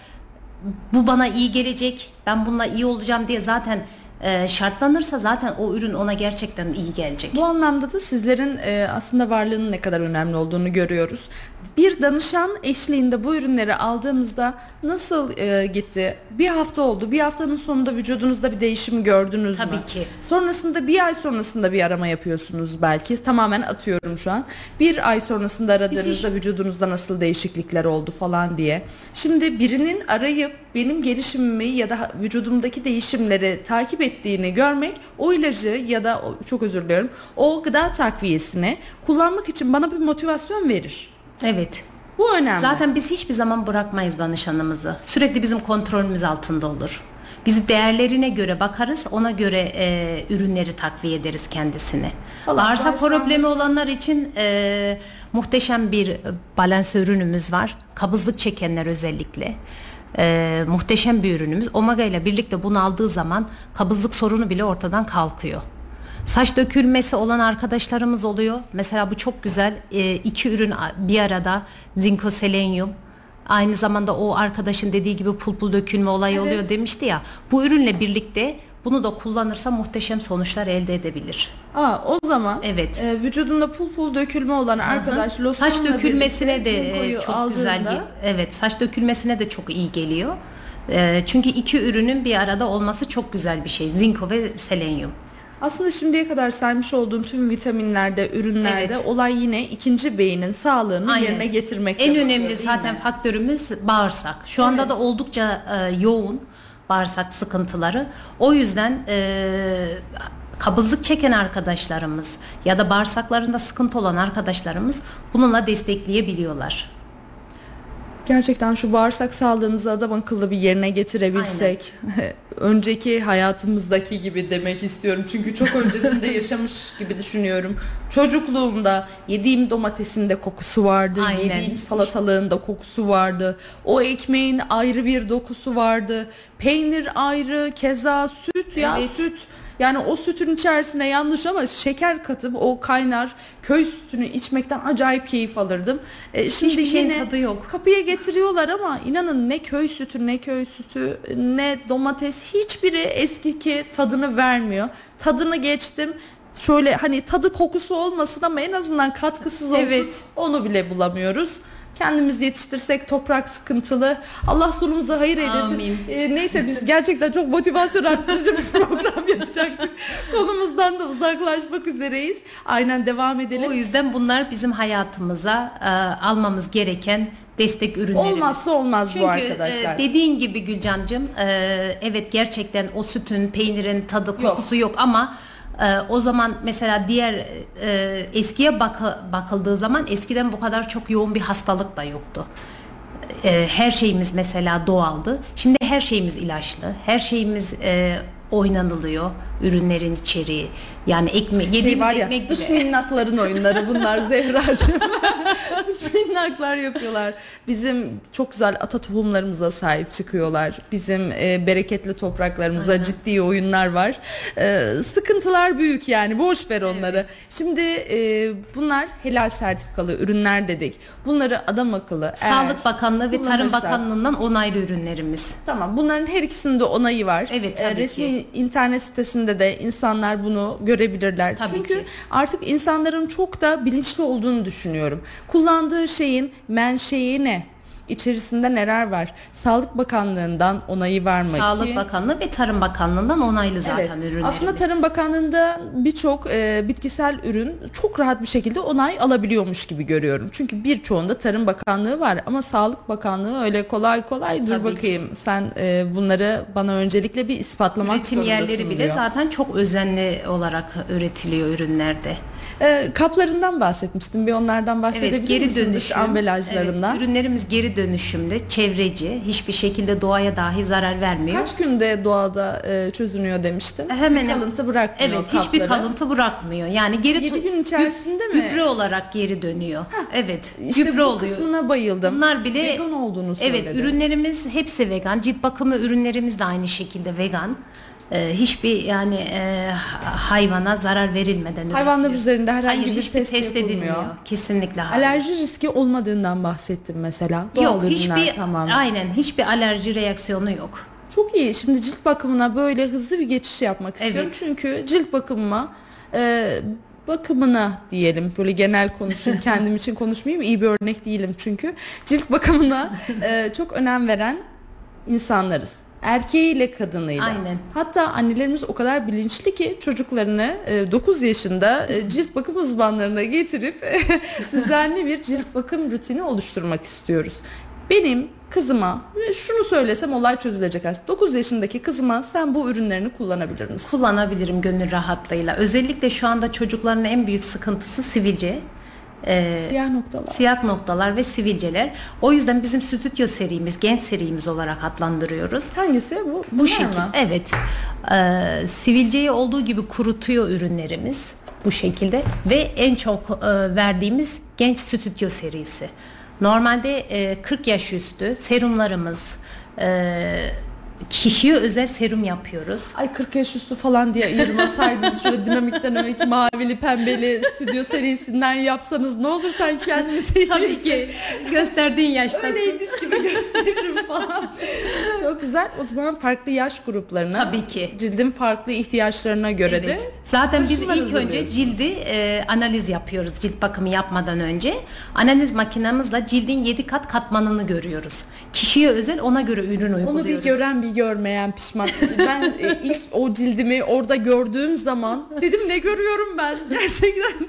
Bu bana iyi gelecek. Ben bununla iyi olacağım diye zaten e, şartlanırsa zaten o ürün ona gerçekten iyi gelecek. Bu anlamda da sizlerin e, aslında varlığının ne kadar önemli olduğunu görüyoruz. Bir danışan eşliğinde bu ürünleri aldığımızda nasıl e, gitti? Bir hafta oldu. Bir haftanın sonunda vücudunuzda bir değişim gördünüz Tabii mü? Tabii ki. Sonrasında bir ay sonrasında bir arama yapıyorsunuz belki. Tamamen atıyorum şu an. Bir ay sonrasında aradığınızda vücudunuzda nasıl değişiklikler oldu falan diye. Şimdi birinin arayıp benim gelişimimi ya da vücudumdaki değişimleri takip ettiğini görmek o ilacı ya da çok özür diliyorum o gıda takviyesini kullanmak için bana bir motivasyon verir. Evet. Bu önemli. Zaten biz hiçbir zaman bırakmayız danışanımızı. Sürekli bizim kontrolümüz altında olur. Biz değerlerine göre bakarız, ona göre e, ürünleri takviye ederiz kendisine. Bağırsak problemi olanlar için e, muhteşem bir balans ürünümüz var. Kabızlık çekenler özellikle. E, muhteşem bir ürünümüz. Omega ile birlikte bunu aldığı zaman kabızlık sorunu bile ortadan kalkıyor. Saç dökülmesi olan arkadaşlarımız oluyor. Mesela bu çok güzel. E, iki ürün bir arada zinko selenyum. Aynı zamanda o arkadaşın dediği gibi pul pul dökülme olayı evet. oluyor demişti ya. Bu ürünle birlikte bunu da kullanırsa muhteşem sonuçlar elde edebilir. Aa, o zaman evet. e, vücudunda pul pul dökülme olan arkadaş Aha. saç dökülmesine de e, çok aldığında... güzel. Evet, saç dökülmesine de çok iyi geliyor. E, çünkü iki ürünün bir arada olması çok güzel bir şey. Zinko ve selenyum. Aslında şimdiye kadar saymış olduğum tüm vitaminlerde, ürünlerde evet. olay yine ikinci beynin sağlığını Aynen. yerine getirmek. En önemli zaten mi? faktörümüz bağırsak. Şu anda evet. da oldukça e, yoğun bağırsak sıkıntıları. O yüzden e, kabızlık çeken arkadaşlarımız ya da bağırsaklarında sıkıntı olan arkadaşlarımız bununla destekleyebiliyorlar. Gerçekten şu bağırsak sağlığımızı adam akıllı bir yerine getirebilsek. önceki hayatımızdaki gibi demek istiyorum. Çünkü çok öncesinde yaşamış gibi düşünüyorum. Çocukluğumda yediğim domatesin de kokusu vardı. Aynen. Yediğim salatalığın da kokusu vardı. O ekmeğin ayrı bir dokusu vardı. Peynir ayrı, keza süt ya evet. süt yani o sütün içerisine yanlış ama şeker katıp o kaynar köy sütünü içmekten acayip keyif alırdım. E, şimdi Hiçbir şeyin yine tadı yok. Kapıya getiriyorlar ama inanın ne köy sütü ne köy sütü ne domates hiçbiri eskiki tadını vermiyor. Tadını geçtim şöyle hani tadı kokusu olmasın ama en azından katkısız olsun. Evet. Onu bile bulamıyoruz. Kendimiz yetiştirsek toprak sıkıntılı. Allah sonumuzu hayır eylesin. Amin. E, neyse biz gerçekten çok motivasyon arttırıcı bir program yapacaktık. Konumuzdan da uzaklaşmak üzereyiz. Aynen devam edelim. O yüzden bunlar bizim hayatımıza e, almamız gereken destek ürünleri. Olmazsa olmaz Çünkü, bu arkadaşlar. Çünkü dediğin gibi Gülcancığım e, evet gerçekten o sütün, peynirin tadı, kokusu yok, yok ama Ee, o zaman mesela diğer e, eskiye bakı, bakıldığı zaman eskiden bu kadar çok yoğun bir hastalık da yoktu. Ee, her şeyimiz mesela doğaldı. Şimdi her şeyimiz ilaçlı. Her şeyimiz e, oynanılıyor. Ürünlerin içeriği. Yani ekme yediğimiz şey var ya ekmek dış bile. minnakların oyunları bunlar Zehra'cığım. dış minnaklar yapıyorlar. Bizim çok güzel ata tohumlarımıza sahip çıkıyorlar. Bizim e, bereketli topraklarımıza ciddi oyunlar var. E, sıkıntılar büyük yani boş ver onları. Şimdi e, bunlar helal sertifikalı ürünler dedik. Bunları adam akıllı Sağlık Bakanlığı ve Tarım Bakanlığı'ndan onaylı ürünlerimiz. Tamam bunların her ikisinin de onayı var. Evet, Ee, tabii resmi ki. internet sitesinde de insanlar bunu görebilirler. Tabii Çünkü ki. artık insanların çok da bilinçli olduğunu düşünüyorum. Kullandığı şeyin menşei ne? İçerisinde neler var? Sağlık Bakanlığı'ndan onayı var mı Sağlık ki? Bakanlığı ve Tarım Bakanlığı'ndan onaylı zaten Evet. ürünlerimiz. Aslında Tarım Bakanlığı'nda birçok e, bitkisel ürün çok rahat bir şekilde onay alabiliyormuş gibi görüyorum. Çünkü birçoğunda Tarım Bakanlığı var ama Sağlık Bakanlığı öyle kolay kolay dur Tabii ki. bakayım sen e, bunları bana öncelikle bir ispatlamak Üretim zorundasın yerleri bile diyor. zaten çok özenli olarak üretiliyor ürünlerde. E, kaplarından bahsetmiştim. Bir onlardan bahsedebilir Evet, geri misin? Dış dönüşüm. ambalajlarından. Evet, ürünlerimiz geri dönüşümlü, çevreci, hiçbir şekilde doğaya dahi zarar vermiyor. Kaç günde doğada e, çözünüyor demiştin? Hemen bir kalıntı bırakmıyor Evet, hiçbir kapları. kalıntı bırakmıyor. Yani geri Yedi tu- gün içerisinde gü- mi? Gübre olarak geri dönüyor. Evet, İşte gübre bu oluyor. kısmına bayıldım. Bunlar bile vegan olduğunu söyledi. Evet, ürünlerimiz hepsi vegan. Cilt bakımı ürünlerimiz de aynı şekilde vegan. Ee, hiçbir yani e, hayvana zarar verilmeden Hayvanlar üretiliyor. üzerinde herhangi Hayır, bir hiçbir test, yapılmıyor. edilmiyor. Kesinlikle hayır. Alerji riski olmadığından bahsettim mesela. Doğal yok, hiçbir tamamen. aynen hiçbir alerji reaksiyonu yok. Çok iyi. Şimdi cilt bakımına böyle hızlı bir geçiş yapmak istiyorum. Evet. Çünkü cilt bakımıma e, bakımına diyelim böyle genel konuşayım kendim için konuşmayayım iyi bir örnek değilim çünkü cilt bakımına e, çok önem veren insanlarız erkeğiyle kadınıyla. Aynen. Hatta annelerimiz o kadar bilinçli ki çocuklarını e, 9 yaşında e, cilt bakım uzmanlarına getirip düzenli bir cilt bakım rutini oluşturmak istiyoruz. Benim kızıma e, şunu söylesem olay çözülecek aslında. 9 yaşındaki kızıma sen bu ürünlerini kullanabilir misin? Kullanabilirim gönül rahatlığıyla. Özellikle şu anda çocukların en büyük sıkıntısı sivilce. Ee, Siyah noktalar. siyah noktalar ve sivilceler. O yüzden bizim stüdyo serimiz, genç serimiz olarak adlandırıyoruz. Hangisi bu? Bu mı? Evet. Ee, sivilceyi olduğu gibi kurutuyor ürünlerimiz bu şekilde ve en çok e, verdiğimiz genç stüdyo serisi. Normalde e, 40 yaş üstü serumlarımız e, kişiye özel serum yapıyoruz. Ay 40 yaş üstü falan diye ayırmasaydınız şöyle dinamik dinamik mavili pembeli stüdyo serisinden yapsanız ne olur sanki kendimizi Tabii ki gösterdiğin yaştasın. öyleymiş gibi gösteririm falan. Çok güzel. O zaman farklı yaş gruplarına Tabii ki. cildin farklı ihtiyaçlarına göre de Evet. Zaten biz ilk önce cildi e, analiz yapıyoruz cilt bakımı yapmadan önce. Analiz makinamızla cildin 7 kat katmanını görüyoruz. Kişiye özel ona göre ürün uyguluyoruz. Onu bir gören bir görmeyen pişman. Ben e, ilk o cildimi orada gördüğüm zaman dedim ne görüyorum ben gerçekten.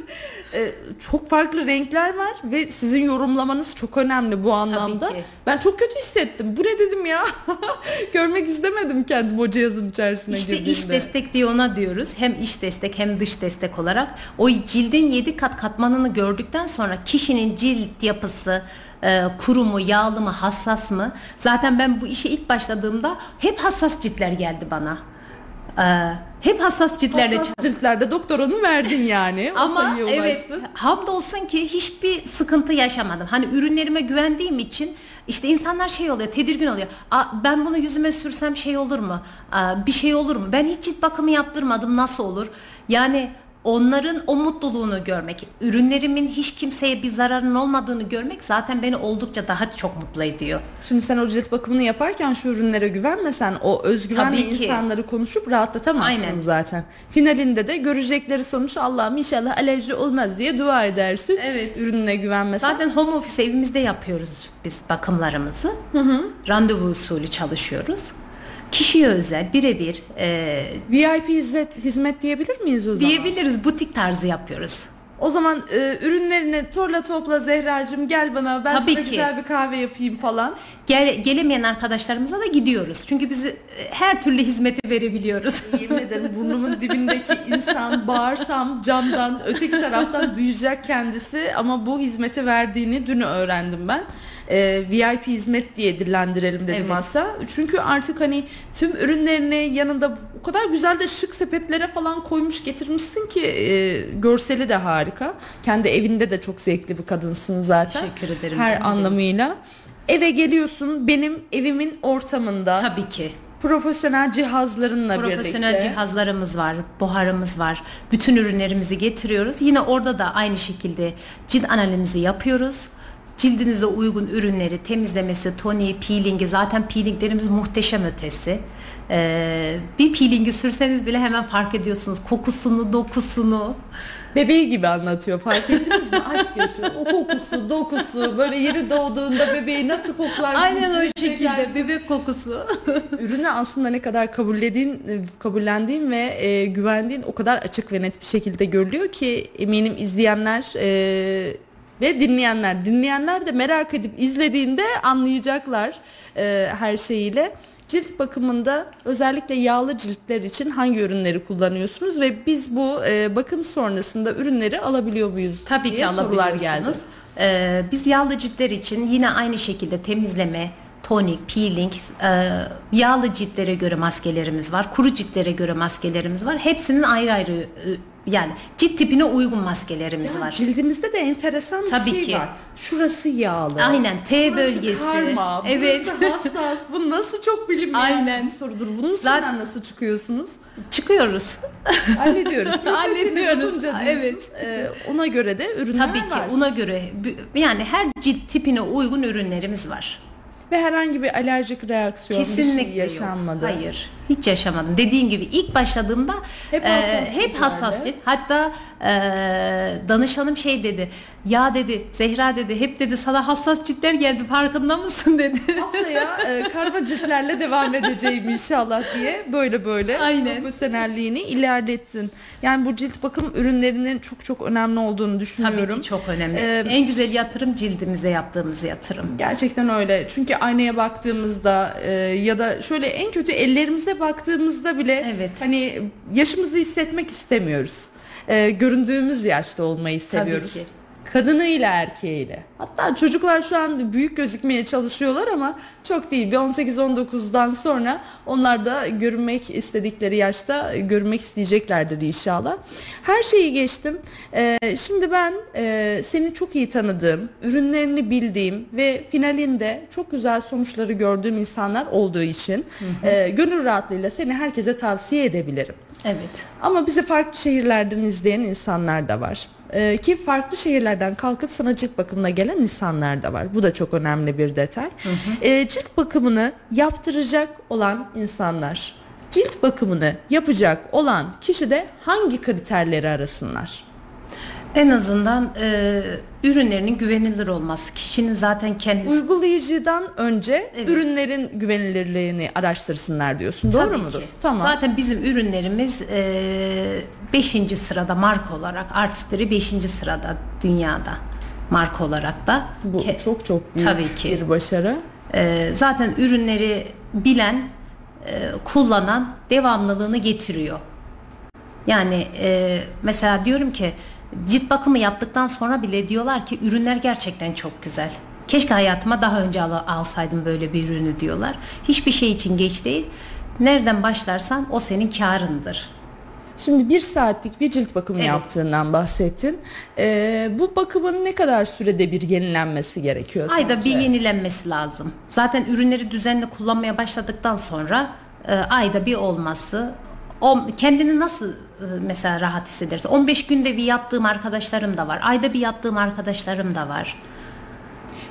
E, çok farklı renkler var ve sizin yorumlamanız çok önemli bu anlamda. Ben çok kötü hissettim. Bu ne dedim ya? Görmek istemedim kendim o cihazın içerisine İşte girdiğimde. iç destek diye ona diyoruz. Hem iç destek hem dış destek olarak. O cildin 7 kat katmanını gördükten sonra kişinin cilt yapısı, e, kuru mu, yağlı mı, hassas mı? Zaten ben bu işe ilk başladığımda hep hassas ciltler geldi bana. E, hep hassas ciltlerle Hassas ciltlerde doktoranı verdin yani. O Ama evet hamdolsun ki hiçbir sıkıntı yaşamadım. Hani ürünlerime güvendiğim için işte insanlar şey oluyor tedirgin oluyor. Aa, ben bunu yüzüme sürsem şey olur mu? Aa, bir şey olur mu? Ben hiç cilt bakımı yaptırmadım nasıl olur? Yani onların o mutluluğunu görmek, ürünlerimin hiç kimseye bir zararın olmadığını görmek zaten beni oldukça daha çok mutlu ediyor. Şimdi sen o cilt bakımını yaparken şu ürünlere güvenmesen o ki. insanları konuşup rahatlatamazsın Aynen. zaten. Finalinde de görecekleri sonuç Allah'ım inşallah alerji olmaz diye dua edersin. Evet. Ürününe güvenmesen. Zaten home office evimizde yapıyoruz biz bakımlarımızı. Randevu usulü çalışıyoruz. Kişiye özel birebir e, VIP hizmet, hizmet diyebilir miyiz o zaman? diyebiliriz butik tarzı yapıyoruz. O zaman e, ürünlerini torla topla Zehracığım gel bana ben Tabii sana ki. güzel bir kahve yapayım falan. Gel, gelemeyen arkadaşlarımıza da gidiyoruz. Çünkü biz e, her türlü hizmeti verebiliyoruz. 24 ederim burnumun dibindeki insan bağırsam camdan öteki taraftan duyacak kendisi ama bu hizmeti verdiğini dün öğrendim ben. Ee, VIP hizmet diye dillendirelim dedim Evet. hatta. Çünkü artık hani tüm ürünlerini yanında o kadar güzel de şık sepetlere falan koymuş getirmişsin ki e, görseli de harika. Kendi evinde de çok zevkli bir kadınsın zaten. Teşekkür ederim Her anlamıyla. Eve geliyorsun benim evimin ortamında Tabii ki. profesyonel cihazlarınla Profesyonel birlikte. cihazlarımız var, buharımız var. Bütün ürünlerimizi getiriyoruz. Yine orada da aynı şekilde cilt analizimizi yapıyoruz. Cildinize uygun ürünleri temizlemesi, toniği, peelingi zaten peelinglerimiz muhteşem ötesi. Ee, bir peelingi sürseniz bile hemen fark ediyorsunuz kokusunu, dokusunu. Bebeği gibi anlatıyor fark ettiniz mi? Aşk yaşıyor. O kokusu, dokusu böyle yeri doğduğunda bebeği nasıl koklar? Aynen o şekilde bebek kokusu. Ürünü aslında ne kadar kabullediğin, kabullendiğin ve e, güvendiğin o kadar açık ve net bir şekilde görülüyor ki eminim izleyenler e, ve dinleyenler, dinleyenler de merak edip izlediğinde anlayacaklar e, her şeyiyle. Cilt bakımında özellikle yağlı ciltler için hangi ürünleri kullanıyorsunuz ve biz bu e, bakım sonrasında ürünleri alabiliyor muyuz? Tabii diye ki sorular geldi. Ee, biz yağlı ciltler için yine aynı şekilde temizleme, tonik, peeling, e, yağlı ciltlere göre maskelerimiz var. Kuru ciltlere göre maskelerimiz var. Hepsinin ayrı ayrı e, yani cilt tipine uygun maskelerimiz Ya var. Cildimizde de enteresan bir Tabii şey ki. var. Şurası yağlı. Aynen T Burası bölgesi. Karma, evet. burası hassas. Bu nasıl çok bilinmeyen Aynen. bir sorudur. Bunun Zaten- içinden nasıl çıkıyorsunuz? Çıkıyoruz. Hallediyoruz. Hallediyoruz. Evet. diyorsun, e, ona göre de ürünler Tabii ki var. ona göre yani her cilt tipine uygun ürünlerimiz var. Ve herhangi bir alerjik reaksiyon bir Kesinlikle şey yaşanmadı. Yok. Hayır. Hiç yaşamadım. Dediğim gibi ilk başladığımda Hep e, hassas hep ciltlerde. hassas cilt. Hatta e, danışanım şey dedi. Ya dedi Zehra dedi hep dedi sana hassas ciltler geldi farkında mısın dedi. Haftaya e, karma ciltlerle devam edeceğim inşallah diye böyle böyle Aynen. profesyonelliğini ilerlettin. Yani bu cilt bakım ürünlerinin çok çok önemli olduğunu düşünüyorum. Tabii ki çok önemli. Ee, en güzel yatırım cildimize yaptığımız yatırım. Gerçekten öyle. Çünkü aynaya baktığımızda e, ya da şöyle en kötü ellerimize baktığımızda bile Evet. hani yaşımızı hissetmek istemiyoruz. E, göründüğümüz yaşta olmayı seviyoruz. ki. Kadınıyla erkeğiyle. Hatta çocuklar şu an büyük gözükmeye çalışıyorlar ama çok değil. Bir 18-19'dan sonra onlar da görünmek istedikleri yaşta görünmek isteyeceklerdir inşallah. Her şeyi geçtim. Ee, şimdi ben e, seni çok iyi tanıdığım, ürünlerini bildiğim ve finalinde çok güzel sonuçları gördüğüm insanlar olduğu için e, gönül rahatlığıyla seni herkese tavsiye edebilirim. Evet. Ama bizi farklı şehirlerden izleyen insanlar da var. Ee, ki farklı şehirlerden kalkıp sana cilt bakımına gelen insanlar da var. Bu da çok önemli bir detay. Ee, cilt bakımını yaptıracak olan insanlar, cilt bakımını yapacak olan kişi de hangi kriterleri arasınlar? En azından e, ürünlerinin güvenilir olması. Kişinin zaten kendisi Uygulayıcıdan önce Evet. ürünlerin güvenilirliğini araştırsınlar diyorsun. Doğru Tabii mudur? ki. Tamam. Zaten bizim ürünlerimiz 5. sırada marka olarak Artistry 5. sırada dünyada marka olarak da. bu Ke- çok çok büyük Tabii ki. bir başarı. e, zaten ürünleri bilen, e, kullanan devamlılığını getiriyor. Yani e, mesela diyorum ki cilt bakımı yaptıktan sonra bile diyorlar ki ürünler gerçekten çok güzel. Keşke hayatıma daha önce al- alsaydım böyle bir ürünü diyorlar. Hiçbir şey için geç değil. Nereden başlarsan o senin karındır. Şimdi bir saatlik bir cilt bakımı Evet. yaptığından bahsettin. Ee, bu bakımın ne kadar sürede bir yenilenmesi gerekiyor Ayda sence? bir yenilenmesi lazım. Zaten ürünleri düzenli kullanmaya başladıktan sonra e, ayda bir olması o kendini nasıl mesela rahat hissedersin? 15 günde bir yaptığım arkadaşlarım da var. Ayda bir yaptığım arkadaşlarım da var.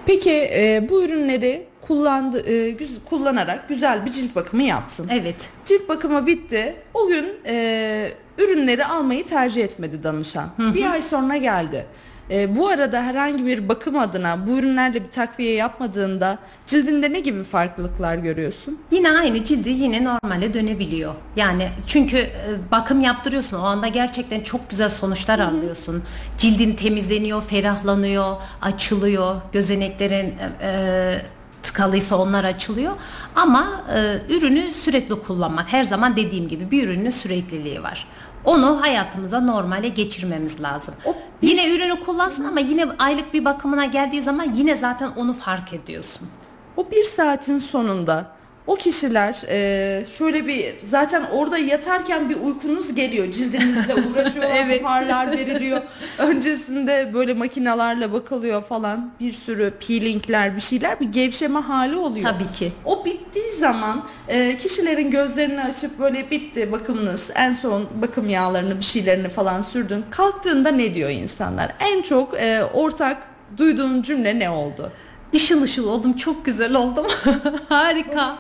Peki e, bu ürünleri kullandı, e, güz- kullanarak güzel bir cilt bakımı yapsın. Evet. Cilt bakımı bitti. O gün e, ürünleri almayı tercih etmedi danışan. Bir ay sonra geldi. E, bu arada herhangi bir bakım adına bu ürünlerle bir takviye yapmadığında cildinde ne gibi farklılıklar görüyorsun? Yine aynı cildi yine normale dönebiliyor. Yani çünkü e, bakım yaptırıyorsun. O anda gerçekten çok güzel sonuçlar alıyorsun. Cildin temizleniyor, ferahlanıyor, açılıyor. Gözeneklerin e, e, tıkalıysa onlar açılıyor. Ama e, ürünü sürekli kullanmak her zaman dediğim gibi bir ürünün sürekliliği var. Onu hayatımıza normale geçirmemiz lazım. O Yine ürünü kullansın ama yine aylık bir bakımına geldiği zaman yine zaten onu fark ediyorsun. O bir saatin sonunda o kişiler e, şöyle bir zaten orada yatarken bir uykunuz geliyor. Cildinizle uğraşıyor, Evet. buharlar veriliyor. Öncesinde böyle makinalarla bakılıyor falan. Bir sürü peelingler bir şeyler bir gevşeme hali oluyor. Tabii ki. O bittiği zaman e, kişilerin gözlerini açıp böyle bitti bakımınız en son bakım yağlarını bir şeylerini falan sürdün. Kalktığında ne diyor insanlar? En çok e, ortak duyduğun cümle ne oldu? Işıl ışıl oldum, çok güzel oldum. Harika.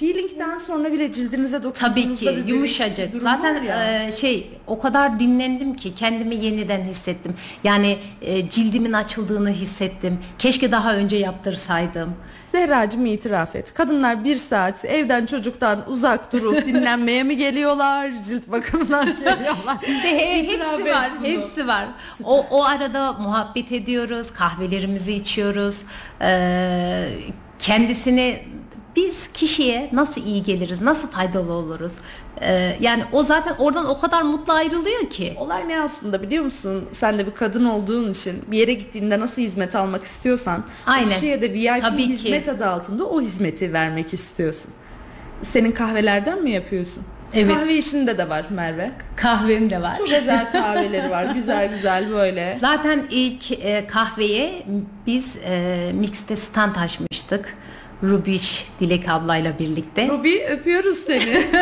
Peelingden sonra bile cildinize dokunduğunuzda Tabii bir ki böyle yumuşacık. durum var Zaten ya. e, şey o kadar dinlendim ki kendimi yeniden hissettim. Yani e, cildimin açıldığını hissettim. Keşke daha önce yaptırsaydım. Zehracığım itiraf et. Kadınlar bir saat evden çocuktan uzak durup dinlenmeye mi geliyorlar? Cilt bakımından geliyorlar. Bizde he- İtiraf hepsi et var, bunu. hepsi var. O, o arada muhabbet ediyoruz, kahvelerimizi içiyoruz. Ee, kendisini biz kişiye nasıl iyi geliriz, nasıl faydalı oluruz? Ee, yani o zaten oradan o kadar mutlu ayrılıyor ki. Olay ne aslında biliyor musun? Sen de bir kadın olduğun için bir yere gittiğinde nasıl hizmet almak istiyorsan Aynen. kişiye de VIP Tabii ki. hizmet adı altında o hizmeti vermek istiyorsun. Senin kahvelerden mi yapıyorsun? Evet. Kahve işinde de var Merve. Kahvem de var. Çok özel kahveleri var. Güzel güzel böyle. Zaten ilk e, kahveye biz e, Mix'te stand açmıştık. Rubiş Dilek ablayla birlikte. Ruby öpüyoruz seni.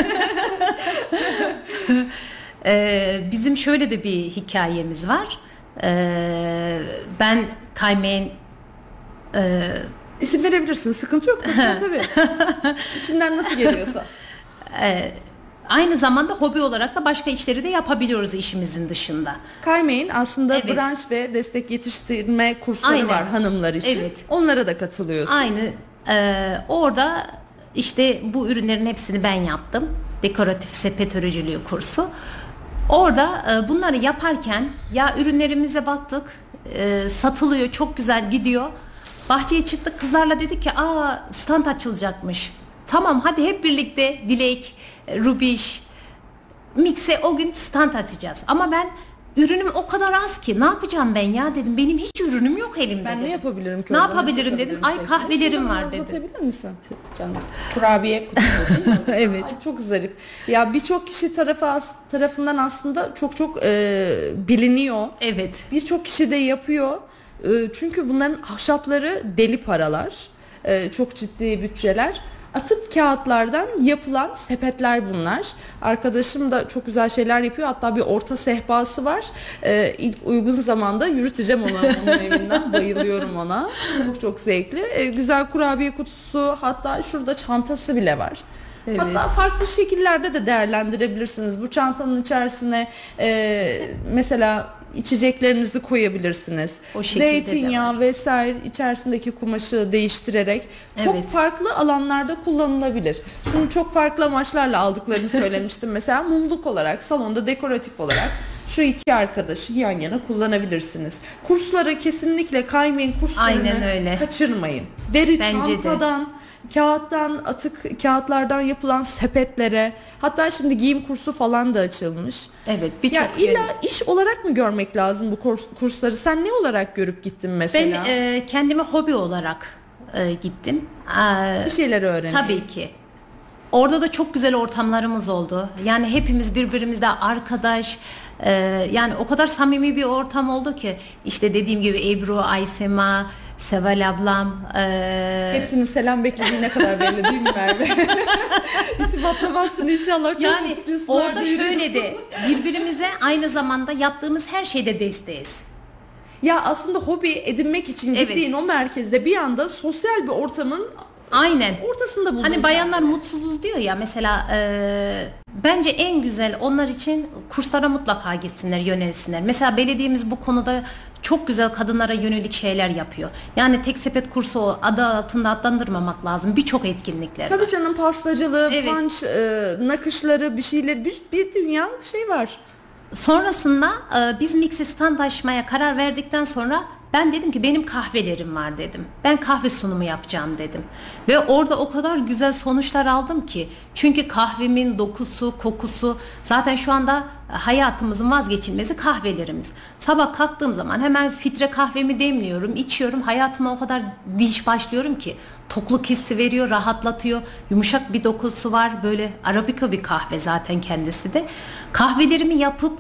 Ee, bizim şöyle de bir hikayemiz var. Ee, ben kaymeğin İsim verebilirsin. Sıkıntı yok. Tabii tabii. İçinden nasıl geliyorsa. aynı zamanda hobi olarak da başka işleri de yapabiliyoruz işimizin dışında. Kaymeyin aslında Evet. branş ve destek yetiştirme kursları Aynen. var hanımlar için. Evet. Onlara da katılıyorsun. Aynı e, orada işte bu ürünlerin hepsini ben yaptım. Dekoratif sepet örücülüğü kursu. Orada e, bunları yaparken ya ürünlerimize baktık e, satılıyor çok güzel gidiyor. Bahçeye çıktık kızlarla dedik ki aa stand açılacakmış. Tamam hadi hep birlikte Dilek, Rubiş, Mix'e o gün stand açacağız. Ama ben ürünüm o kadar az ki ne yapacağım ben ya dedim. Benim hiç ürünüm yok elimde. Ben ne dedim. yapabilirim ki? Ne orada, yapabilirim dedim. Ay kahvelerim var dedi. Uzatabilir misin? Canım. Kurabiye kutusu? Evet. Ay, çok zarif. Ya birçok kişi tarafı tarafından aslında çok çok e, biliniyor. Evet. Birçok kişi de yapıyor. E, çünkü bunların ahşapları deli paralar. E, çok ciddi bütçeler. Atık kağıtlardan yapılan sepetler bunlar. Arkadaşım da çok güzel şeyler yapıyor. Hatta bir orta sehpası var. E, ilk uygun zamanda yürüteceğim onu onun evinden. Bayılıyorum ona. Çok çok zevkli. E, güzel kurabiye kutusu hatta şurada çantası bile var. Evet. Hatta farklı şekillerde de değerlendirebilirsiniz. Bu çantanın içerisine e, mesela içeceklerinizi koyabilirsiniz. O şekilde de Zeytinyağı vesaire içerisindeki kumaşı değiştirerek çok Evet. farklı alanlarda kullanılabilir. Şunu çok farklı amaçlarla aldıklarını söylemiştim. Mesela mumluk olarak, salonda dekoratif olarak şu iki arkadaşı yan yana kullanabilirsiniz. Kursları kesinlikle kaymayın kurslarını Aynen öyle. kaçırmayın. Deri Bence de. çantadan, kağıttan, atık kağıtlardan yapılan sepetlere, hatta şimdi giyim kursu falan da açılmış. Evet Ya birçok illa yönü- iş olarak mı görmek lazım bu kurs, kursları? Sen ne olarak görüp gittin ben mesela? e, kendime hobi olarak e, gittim. E, bir şeyler öğren. tabii ki. Orada da çok güzel ortamlarımız oldu. Yani hepimiz birbirimizle arkadaş. e, yani o kadar samimi bir ortam oldu ki. işte dediğim gibi Ebru, Aysema, Seval ablam. e, Hepsinin selam beklediği ne kadar belli değil mi Merve? İsim atlamazsın inşallah. Çok yani orada şöyle de birbirimize aynı zamanda yaptığımız her şeyde desteğiz. Ya aslında hobi edinmek için Evet. gittiğin o merkezde bir anda sosyal bir ortamın Aynen. ortasında buldun. Hani bayanlar mutsuzuz diyor ya mesela e, bence en güzel onlar için kurslara mutlaka gitsinler yönelsinler. Mesela belediyemiz bu konuda çok güzel kadınlara yönelik şeyler yapıyor. Yani tek sepet kursu adı altında adlandırmamak lazım. Birçok etkinlikler Tabii var. canım pastacılığı, Evet. punch, e, nakışları, bir şeyler, bir, bir dünya şey var. Sonrasında e, biz Mix'i stand açmaya karar verdikten sonra Ben dedim ki benim kahvelerim var dedim. Ben kahve sunumu yapacağım dedim. Ve orada o kadar güzel sonuçlar aldım ki. Çünkü kahvemin dokusu, kokusu zaten şu anda hayatımızın vazgeçilmezi kahvelerimiz. Sabah kalktığım zaman hemen filtre kahvemi demliyorum, içiyorum. Hayatıma o kadar dinç başlıyorum ki tokluk hissi veriyor, rahatlatıyor. Yumuşak bir dokusu var. Böyle arabika bir kahve zaten kendisi de. Kahvelerimi yapıp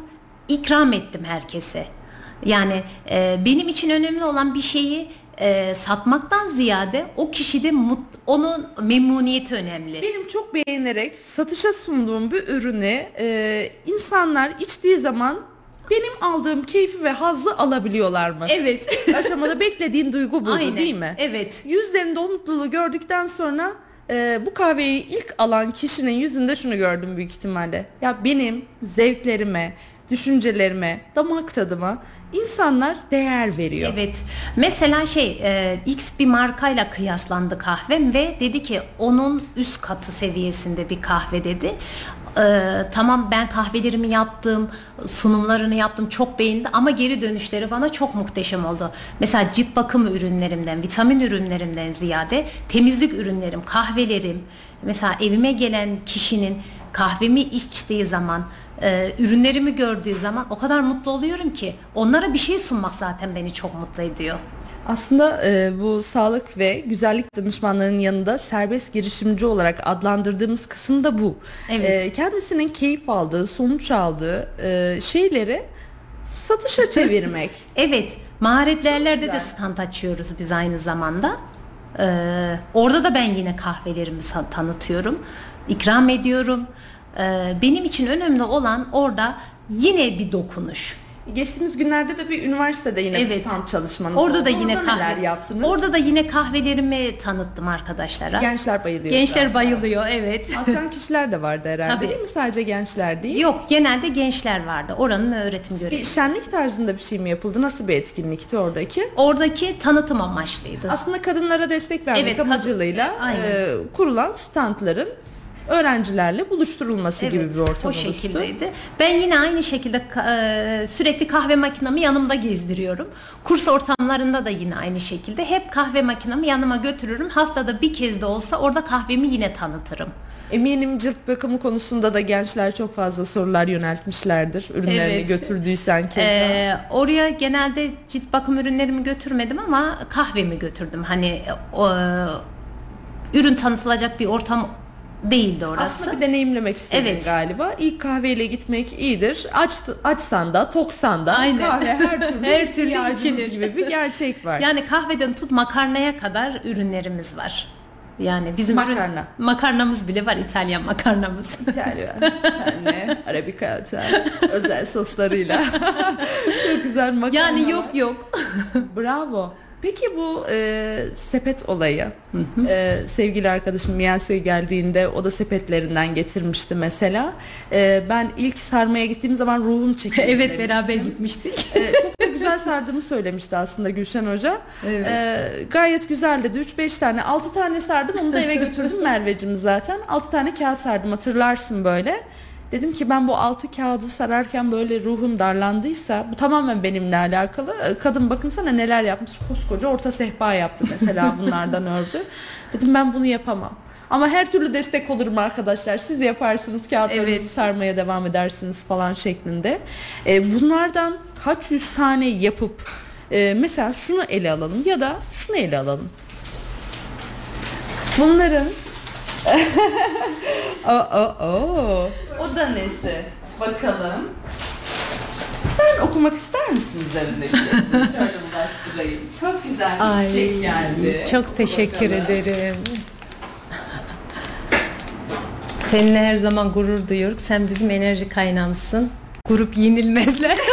ikram ettim herkese. Yani e, benim için önemli olan bir şeyi e, satmaktan ziyade o kişide mut, onun memnuniyeti önemli. Benim çok beğenerek satışa sunduğum bir ürünü e, insanlar içtiği zaman benim aldığım keyfi ve hazzı alabiliyorlar mı? Evet. Aşamada beklediğin duygu Aynen. değil mi? Evet. Yüzlerinde o mutluluğu gördükten sonra e, bu kahveyi ilk alan kişinin yüzünde şunu gördüm büyük ihtimalle. Ya benim zevklerime, düşüncelerime, damak tadıma insanlar değer veriyor. Evet. Mesela şey e, X bir markayla kıyaslandı kahvem ve dedi ki onun üst katı seviyesinde bir kahve dedi. E, tamam ben kahvelerimi yaptım, sunumlarını yaptım çok beğendi ama geri dönüşleri bana çok muhteşem oldu. Mesela cilt bakım ürünlerimden, vitamin ürünlerimden ziyade temizlik ürünlerim, kahvelerim, mesela evime gelen kişinin kahvemi içtiği zaman e, ürünlerimi gördüğü zaman o kadar mutlu oluyorum ki onlara bir şey sunmak zaten beni çok mutlu ediyor. Aslında e, bu sağlık ve güzellik danışmanlığının yanında serbest girişimci olarak adlandırdığımız kısım da bu. Evet. E, kendisinin keyif aldığı, sonuç aldığı e, şeyleri satışa çevirmek. Evet, maharetlerlerde de stand açıyoruz biz aynı zamanda. Ee, orada da ben yine kahvelerimi tanıtıyorum, ikram ediyorum. Ee, benim için önemli olan orada yine bir dokunuş. Geçtiğimiz günlerde de bir üniversitede yine bir stand çalışmanız Orada oldu. da yine Orada kahve. neler yaptınız? Orada da yine kahvelerimi tanıttım arkadaşlara. gençler bayılıyor. Gençler galiba. bayılıyor, evet. Akran kişiler de vardı herhalde Tabii. değil mi? Sadece gençler değil. Yok, genelde gençler vardı. Oranın öğretim görevi. Bir şenlik tarzında bir şey mi yapıldı? Nasıl bir etkinlikti oradaki? Oradaki tanıtım amaçlıydı. Aslında kadınlara destek vermek Evet, amacılığıyla Aynen. e, kurulan standların öğrencilerle buluşturulması gibi bir ortam o oluştu. şekildeydi. Ben yine aynı şekilde e, sürekli kahve makinamı yanımda gezdiriyorum. Kurs ortamlarında da yine aynı şekilde hep kahve makinamı yanıma götürürüm. Haftada bir kez de olsa orada kahvemi yine tanıtırım. Eminim cilt bakımı konusunda da gençler çok fazla sorular yöneltmişlerdir. Ürünlerini Evet. götürdüysen keza. Ee, oraya genelde cilt bakım ürünlerimi götürmedim ama kahvemi götürdüm. Hani o, ürün tanıtılacak bir ortam değildi orası. Aslında bir deneyimlemek istedin Evet. galiba. İlk kahveyle gitmek iyidir. Aç, açsan da toksan da Aynen. kahve her türlü, Her türlü içilir. gibi bir gerçek var. Yani kahveden tut makarnaya kadar ürünlerimiz var. Yani bizim ürün- Makarna. makarnamız bile var İtalyan makarnamız. İtalya, anne, arabikata, özel soslarıyla. Çok güzel makarna yani var. yok yok. Bravo. Peki bu e, sepet olayı. E, sevgili arkadaşım Miyase geldiğinde o da sepetlerinden getirmişti mesela. E, ben ilk sarmaya gittiğim zaman ruhum çekildi evet demiştim. beraber gitmiştik. E, çok da güzel sardığımı söylemişti aslında Gülşen Hoca. Evet. E, gayet güzel dedi. 3-5 tane, 6 tane sardım. Onu da eve götürdüm Merveciğim zaten. 6 tane kağıt sardım hatırlarsın böyle. Dedim ki ben bu altı kağıdı sararken böyle ruhum darlandıysa bu tamamen benimle alakalı. E, Kadın bakın sana neler yapmış. Koskoca orta sehpa yaptı mesela bunlardan ördü. Dedim ben bunu yapamam. Ama her türlü destek olurum arkadaşlar. Siz yaparsınız kağıtlarınızı Evet. sarmaya devam edersiniz falan şeklinde. E, bunlardan kaç yüz tane yapıp e, mesela şunu ele alalım ya da şunu ele alalım. Bunların o, o, o. o da nesi? Bakalım. Sen okumak ister misin üzerindeki? Şöyle ulaştırayım. Çok güzel bir çiçek geldi. Çok teşekkür Bakalım. ederim. Seninle her zaman gurur duyuyoruz. Sen bizim enerji kaynağımsın. Grup yenilmezler.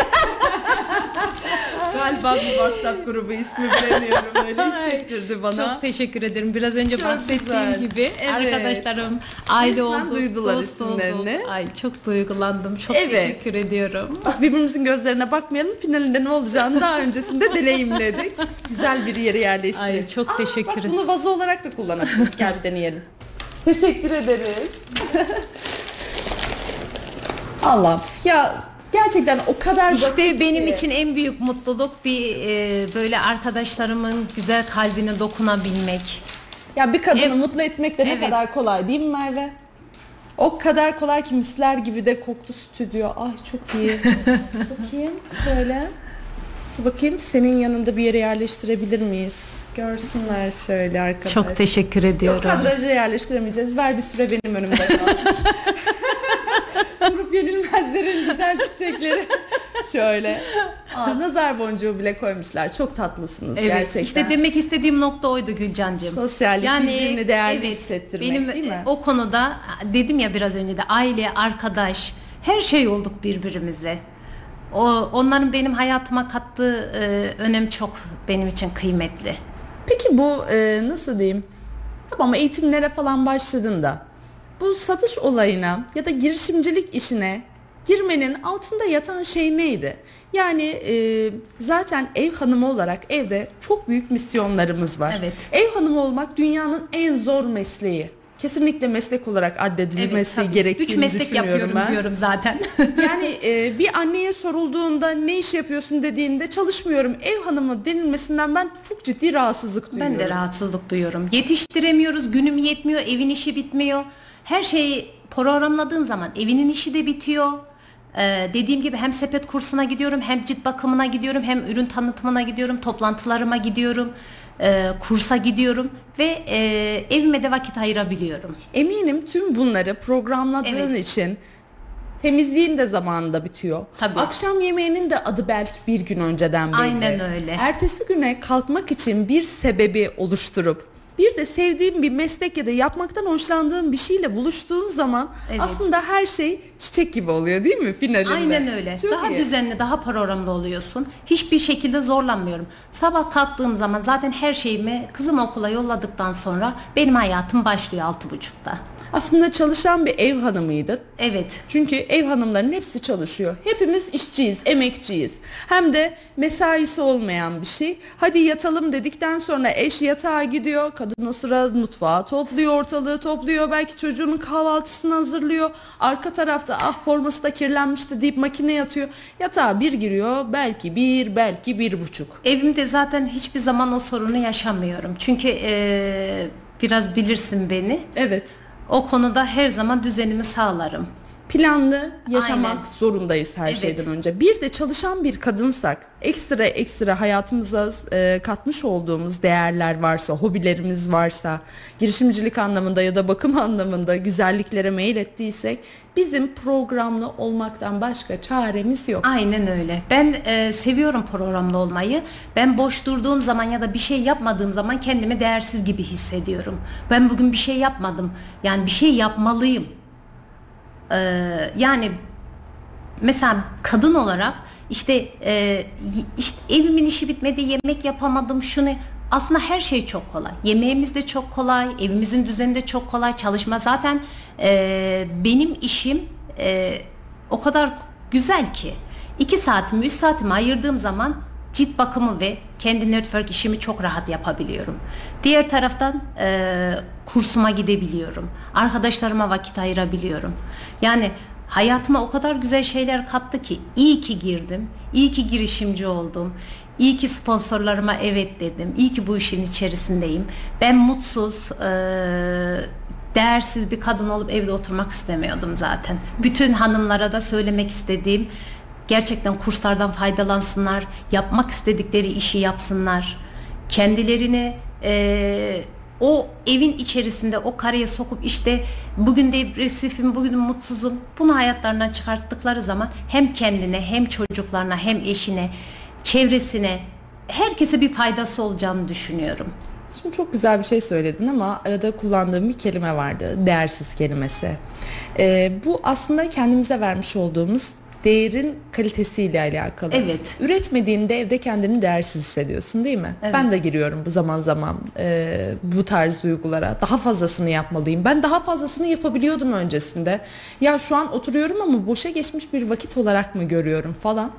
Galiba bir WhatsApp grubu ismi bilemiyorum. Öyle hissettirdi bana. Çok teşekkür ederim. Biraz önce Çok bahsettiğim güzel. gibi Evet. arkadaşlarım aile Resmen olduk, duydular dost isimlerini. olduk. Ay çok duygulandım. Çok Evet. teşekkür ediyorum. Bak birbirimizin gözlerine bakmayalım. Finalinde ne olacağını daha öncesinde deneyimledik. Güzel bir yere yerleştirdik. Ay, çok teşekkür Bak ederim. bunu vazo olarak da kullanabiliriz. Gel bir deneyelim. Teşekkür ederiz. Allah. Ya Gerçekten o kadar İşte benim için en büyük mutluluk bir e, böyle arkadaşlarımın güzel kalbine dokunabilmek. Ya bir kadını Evet. mutlu etmek de ne Evet. kadar kolay değil mi Merve? O kadar kolay ki misler gibi de koktu stüdyo. Ay çok iyi. bakayım şöyle. Dur bakayım senin yanında bir yere yerleştirebilir miyiz? Görsünler şöyle arkadaşlar. Çok teşekkür ediyorum. kadraja yerleştiremeyeceğiz. Ver bir süre benim önümde kalsın. Yenilmezlerin güzel çiçekleri. Şöyle. Aa, nazar boncuğu bile koymuşlar. Çok tatlısınız Evet, gerçekten. işte demek istediğim nokta oydu Gülcancığım. Sosyallik, birbirini değerli hissettirmek, benim değil mi? e, O konuda dedim ya biraz önce de aile, arkadaş, her şey olduk birbirimize. O onların benim hayatıma kattığı e, önem çok benim için kıymetli. Peki bu e, nasıl diyeyim? Tamam eğitimlere falan başladığında bu satış olayına ya da girişimcilik işine girmenin altında yatan şey neydi? Yani e, zaten ev hanımı olarak evde çok büyük misyonlarımız var. Evet. Ev hanımı olmak dünyanın en zor mesleği. Kesinlikle meslek olarak addedilmesi tabii. gerektiğini Üç meslek düşünüyorum yapıyorum ben. diyorum zaten. Yani e, bir anneye sorulduğunda ne iş yapıyorsun dediğinde çalışmıyorum ev hanımı denilmesinden ben çok ciddi rahatsızlık duyuyorum. Ben de rahatsızlık duyuyorum. Yetiştiremiyoruz, günüm yetmiyor, evin işi bitmiyor. Her şeyi programladığın zaman evinin işi de bitiyor. Ee, dediğim gibi hem sepet kursuna gidiyorum, hem cilt bakımına gidiyorum, hem ürün tanıtımına gidiyorum, toplantılarıma gidiyorum, e, kursa gidiyorum ve e, evime de vakit ayırabiliyorum. Eminim tüm bunları programladığın Evet. için temizliğin de zamanında bitiyor. Tabii. Akşam yemeğinin de adı belki bir gün önceden belli. Aynen öyle. Ertesi güne kalkmak için bir sebebi oluşturup bir de sevdiğin bir meslek ya da yapmaktan hoşlandığın bir şeyle buluştuğun zaman Evet. aslında her şey çiçek gibi oluyor değil mi finalinde? Aynen öyle. Çok daha iyi. düzenli, daha programlı oluyorsun. Hiçbir şekilde zorlanmıyorum. Sabah kalktığım zaman zaten her şeyimi kızım okula yolladıktan sonra benim hayatım başlıyor altı buçukta. Aslında çalışan bir ev hanımıydı. Evet. Çünkü ev hanımların hepsi çalışıyor. Hepimiz işçiyiz, emekçiyiz. Hem de mesaisi olmayan bir şey. Hadi yatalım dedikten sonra eş yatağa gidiyor. Kadın o sıra mutfağı topluyor, ortalığı topluyor. Belki çocuğunun kahvaltısını hazırlıyor. Arka tarafta ah forması da kirlenmişti deyip makineye atıyor. Yatağa bir giriyor. Belki bir, belki bir buçuk. Evimde zaten hiçbir zaman o sorunu yaşamıyorum. Çünkü eee, biraz bilirsin beni. Evet. O konuda her zaman düzenimi sağlarım. Planlı yaşamak Aynen. zorundayız her Evet. şeyden önce. Bir de çalışan bir kadınsak ekstra ekstra hayatımıza e, katmış olduğumuz değerler varsa, hobilerimiz varsa, girişimcilik anlamında ya da bakım anlamında güzelliklere meyil ettiysek bizim programlı olmaktan başka çaremiz yok. Aynen öyle. Ben eee, seviyorum programda olmayı. Ben boş durduğum zaman ya da bir şey yapmadığım zaman kendimi değersiz gibi hissediyorum. Ben bugün bir şey yapmadım. Yani bir şey yapmalıyım. Eee, yani mesela kadın olarak işte e, işte evimin işi bitmedi yemek yapamadım şunu aslında her şey çok kolay. Yemeğimiz de çok kolay evimizin düzeni de çok kolay çalışma zaten e, benim işim e, o kadar güzel ki. 2 saatimi 3 saatimi ayırdığım zaman cilt bakımı ve kendi network işimi çok rahat yapabiliyorum. Diğer taraftan e, kursuma gidebiliyorum. Arkadaşlarıma vakit ayırabiliyorum. Yani hayatıma o kadar güzel şeyler kattı ki iyi ki girdim. iyi ki girişimci oldum. İyi ki sponsorlarıma evet dedim. İyi ki bu işin içerisindeyim. Ben mutsuz, e, değersiz bir kadın olup evde oturmak istemiyordum zaten. Bütün hanımlara da söylemek istediğim gerçekten kurslardan faydalansınlar, yapmak istedikleri işi yapsınlar. Kendilerini e, o evin içerisinde o kareye sokup işte bugün depresifim, bugün mutsuzum bunu hayatlarından çıkarttıkları zaman hem kendine hem çocuklarına hem eşine, çevresine herkese bir faydası olacağını düşünüyorum. Şimdi çok güzel bir şey söyledin ama arada kullandığım bir kelime vardı. Değersiz kelimesi. Ee, bu aslında kendimize vermiş olduğumuz değerin kalitesiyle alakalı. Evet. Üretmediğinde evde kendini değersiz hissediyorsun değil mi? Evet. Ben de giriyorum bu zaman zaman e, bu tarz duygulara. Daha fazlasını yapmalıyım. Ben daha fazlasını yapabiliyordum öncesinde. Ya şu an oturuyorum ama boşa geçmiş bir vakit olarak mı görüyorum falan.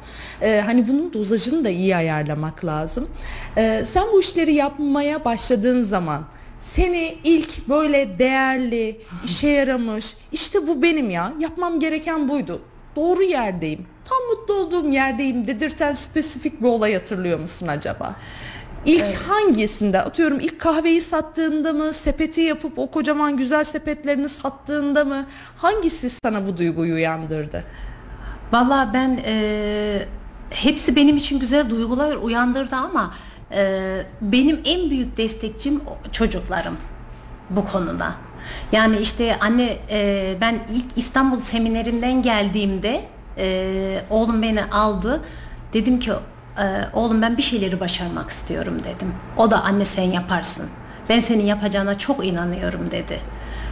E, hani bunun dozajını da iyi ayarlamak lazım. E, sen bu işleri yapmaya başladığın zaman seni ilk böyle değerli, işe yaramış, işte bu benim ya, yapmam gereken buydu. Doğru yerdeyim. Tam mutlu olduğum yerdeyim dedirten spesifik bir olay hatırlıyor musun acaba? İlk hangisinde atıyorum ilk kahveyi sattığında mı sepeti yapıp o kocaman güzel sepetlerini sattığında mı hangisi sana bu duyguyu uyandırdı? Valla ben e, hepsi benim için güzel duygular uyandırdı ama e, benim en büyük destekçim çocuklarım bu konuda. Yani işte anne e, ben ilk İstanbul seminerimden geldiğimde e, oğlum beni aldı. Dedim ki e, oğlum ben bir şeyleri başarmak istiyorum dedim. O da anne sen yaparsın. Ben senin yapacağına çok inanıyorum dedi.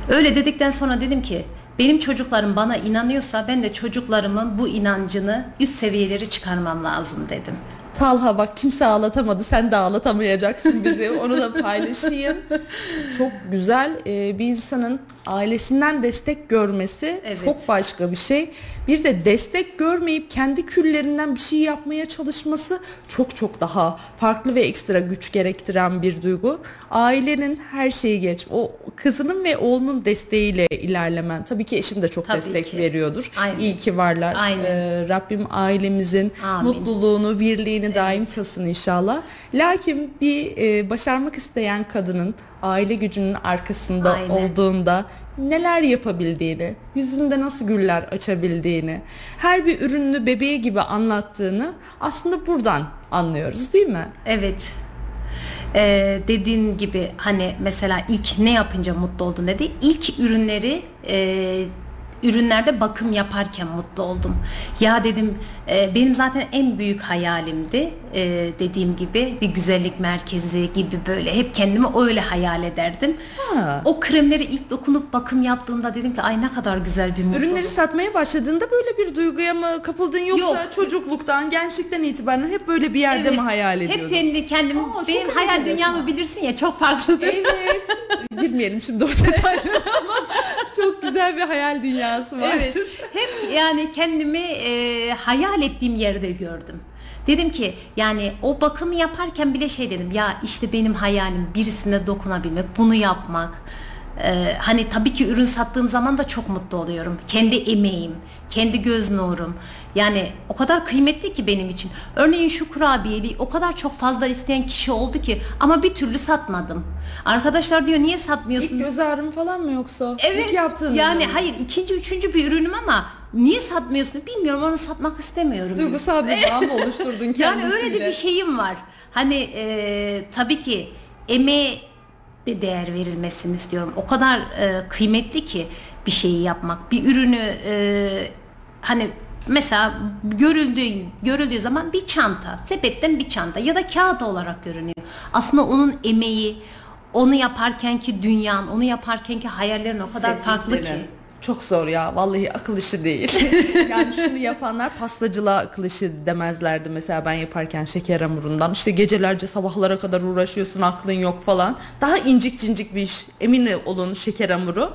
Öyle dedikten sonra dedim ki benim çocuklarım bana inanıyorsa ben de çocuklarımın bu inancını üst seviyeleri çıkarmam lazım dedim. Talha bak kimse ağlatamadı sen de ağlatamayacaksın bizi onu da paylaşayım. Çok güzel Ee, bir insanın ailesinden destek görmesi Evet. çok başka bir şey. Bir de destek görmeyip kendi küllerinden bir şey yapmaya çalışması çok çok daha farklı ve ekstra güç gerektiren bir duygu. Ailenin her şeyi geç. O kızının ve oğlunun desteğiyle ilerlemen. Tabii ki eşin de çok Tabii destek ki. veriyordur. Aynen. İyi ki varlar. Aynen. Ee, Rabbim ailemizin Amin. mutluluğunu, birliğini daim kılsın inşallah. Lakin bir e, başarmak isteyen kadının aile gücünün arkasında Aynen. olduğunda neler yapabildiğini, yüzünde nasıl güller açabildiğini, her bir ürününü bebeği gibi anlattığını aslında buradan anlıyoruz değil mi? Evet. Ee, dediğin gibi hani mesela ilk ne yapınca mutlu oldun dedi. İlk ürünleri e, ürünlerde bakım yaparken mutlu oldum. Ya dedim e, benim zaten en büyük hayalimdi. E, dediğim gibi bir güzellik merkezi gibi böyle hep kendimi öyle hayal ederdim. Ha. O kremleri ilk dokunup bakım yaptığımda dedim ki ay ne kadar güzel bir mutluluk. Ürünleri satmaya başladığında böyle bir duyguya mı kapıldın yoksa Yok. çocukluktan, gençlikten itibaren hep böyle bir yerde Evet, mi hayal Hep ediyordun? kendi kendimi Aa, benim hayal dünyamı bilirsin ya çok farklıdır. Evet. Girmeyelim şimdi o detaylara ama çok güzel bir hayal dünyası vardır. Evet. Hep yani kendimi e, hayal ettiğim yerde gördüm. Dedim ki yani o bakımı yaparken bile şey dedim ya işte benim hayalim birisine dokunabilmek, bunu yapmak. E, hani tabii ki ürün sattığım zaman da çok mutlu oluyorum. Kendi emeğim, kendi göz nurum. Yani o kadar kıymetli ki benim için. Örneğin şu kurabiyeyi o kadar çok fazla isteyen kişi oldu ki ama bir türlü satmadım. Arkadaşlar diyor niye satmıyorsun? İlk göz ağrım falan mı yoksa? Evet. İlk yaptığın Yani mı? hayır ikinci üçüncü bir ürünüm ama niye satmıyorsun bilmiyorum onu satmak istemiyorum. Duygusal bir bağ mı oluşturdun kendisiyle? yani öyle de bir şeyim var. Hani e, tabii ki emeğe de değer verilmesini istiyorum. O kadar e, kıymetli ki bir şeyi yapmak. Bir ürünü e, hani mesela görüldüğü görüldüğü zaman bir çanta, sepetten bir çanta ya da kağıt olarak görünüyor. Aslında onun emeği, onu yaparkenki dünyan, onu yaparkenki hayallerin o kadar farklı ki. Çok zor ya vallahi akıl işi değil. yani şunu yapanlar pastacılığa akıl işi demezlerdi mesela ben yaparken şeker hamurundan. işte gecelerce sabahlara kadar uğraşıyorsun aklın yok falan. Daha incik cincik bir iş emin olun şeker hamuru.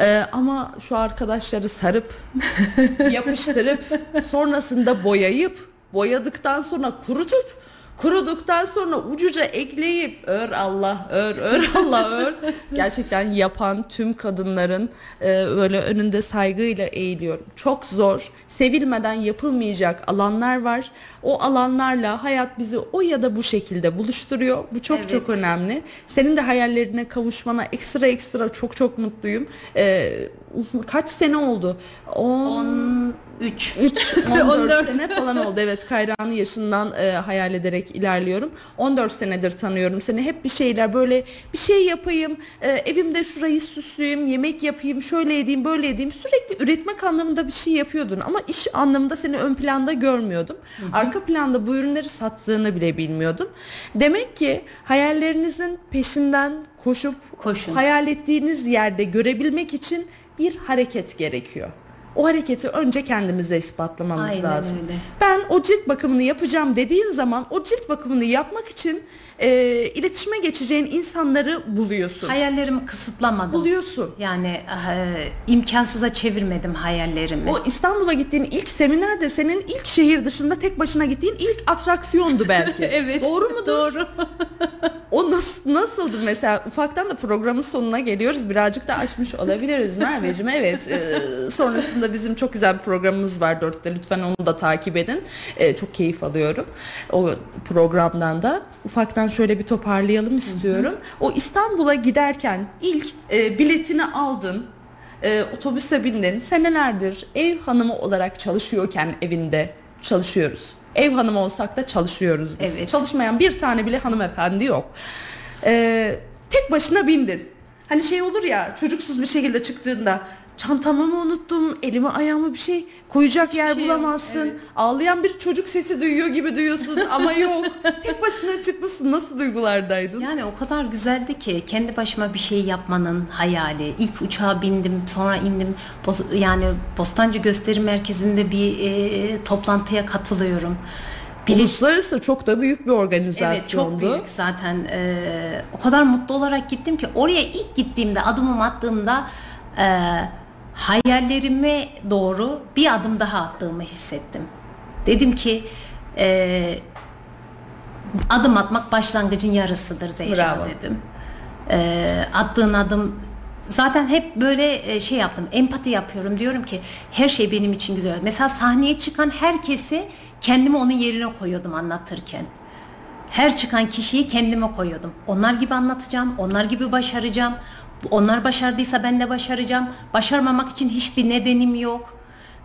Ee, ama şu arkadaşları sarıp yapıştırıp sonrasında boyayıp boyadıktan sonra kurutup kuruduktan sonra ucuca ekleyip ör Allah ör ör Allah ör. Gerçekten yapan tüm kadınların e, böyle önünde saygıyla eğiliyorum. Çok zor sevilmeden yapılmayacak alanlar var. O alanlarla hayat bizi o ya da bu şekilde buluşturuyor. Bu çok Evet. çok önemli. Senin de hayallerine kavuşmana ekstra ekstra çok çok mutluyum. E, uzun- kaç sene oldu 10 13 3 14, 14. sene falan oldu. Evet Kayra'nın yaşından e, hayal ederek ilerliyorum. 14 senedir tanıyorum seni. Hep bir şeyler böyle bir şey yapayım. e, evimde şurayı süsleyeyim, yemek yapayım, şöyle edeyim, böyle edeyim. Sürekli üretmek anlamında bir şey yapıyordun ama iş anlamında seni ön planda görmüyordum. Arka planda bu ürünleri sattığını bile bilmiyordum. Demek ki hayallerinizin peşinden koşup Koşun. hayal ettiğiniz yerde görebilmek için bir hareket gerekiyor. O hareketi önce kendimize ispatlamamız Aynen lazım. öyle. Ben o cilt bakımını yapacağım dediğin zaman o cilt bakımını yapmak için e, iletişime geçeceğin insanları buluyorsun. hayallerimi kısıtlamadım. Buluyorsun. Yani e, imkansıza çevirmedim hayallerimi. O İstanbul'a gittiğin ilk seminer de senin ilk şehir dışında tek başına gittiğin ilk atraksiyondu belki. evet. Doğru mudur? Doğru. o nasıl, nasıldı mesela ufaktan da programın sonuna geliyoruz birazcık da açmış olabiliriz Merveciğim evet e, sonrasında bizim çok güzel bir programımız var dörtte lütfen onu da takip edin e, çok keyif alıyorum o programdan da ufaktan şöyle bir toparlayalım istiyorum. O İstanbul'a giderken ilk e, biletini aldın e, otobüse bindin. Senelerdir ev hanımı olarak çalışıyorken evinde çalışıyoruz. Ev hanımı olsak da çalışıyoruz biz. Evet. çalışmayan bir tane bile hanımefendi yok. Ee, tek başına bindin. Hani şey olur ya çocuksuz bir şekilde çıktığında çantamı mı unuttum, elimi ayağımı bir şey koyacak yer şey yok, bulamazsın. evet. Ağlayan bir çocuk sesi duyuyor gibi duyuyorsun ama yok. tek başına çıkmışsın. Nasıl duygulardaydın? Yani o kadar güzeldi ki kendi başıma bir şey yapmanın hayali. İlk uçağa bindim, sonra indim. Yani Bostancı Gösteri Merkezi'nde bir e, toplantıya katılıyorum. Bilet- Uluslararası çok da büyük bir organizasyondu. Evet çok büyük zaten. Ee, o kadar mutlu olarak gittim ki oraya ilk gittiğimde adımımı attığımda e, hayallerime doğru bir adım daha attığımı hissettim. Dedim ki e, adım atmak başlangıcın yarısıdır Zehra Bravo. dedim. E, attığın adım zaten hep böyle e, şey yaptım empati yapıyorum diyorum ki her şey benim için güzel. Mesela sahneye çıkan herkesi kendimi onun yerine koyuyordum anlatırken. Her çıkan kişiyi kendime koyuyordum. Onlar gibi anlatacağım, onlar gibi başaracağım. Onlar başardıysa ben de başaracağım. Başarmamak için hiçbir nedenim yok.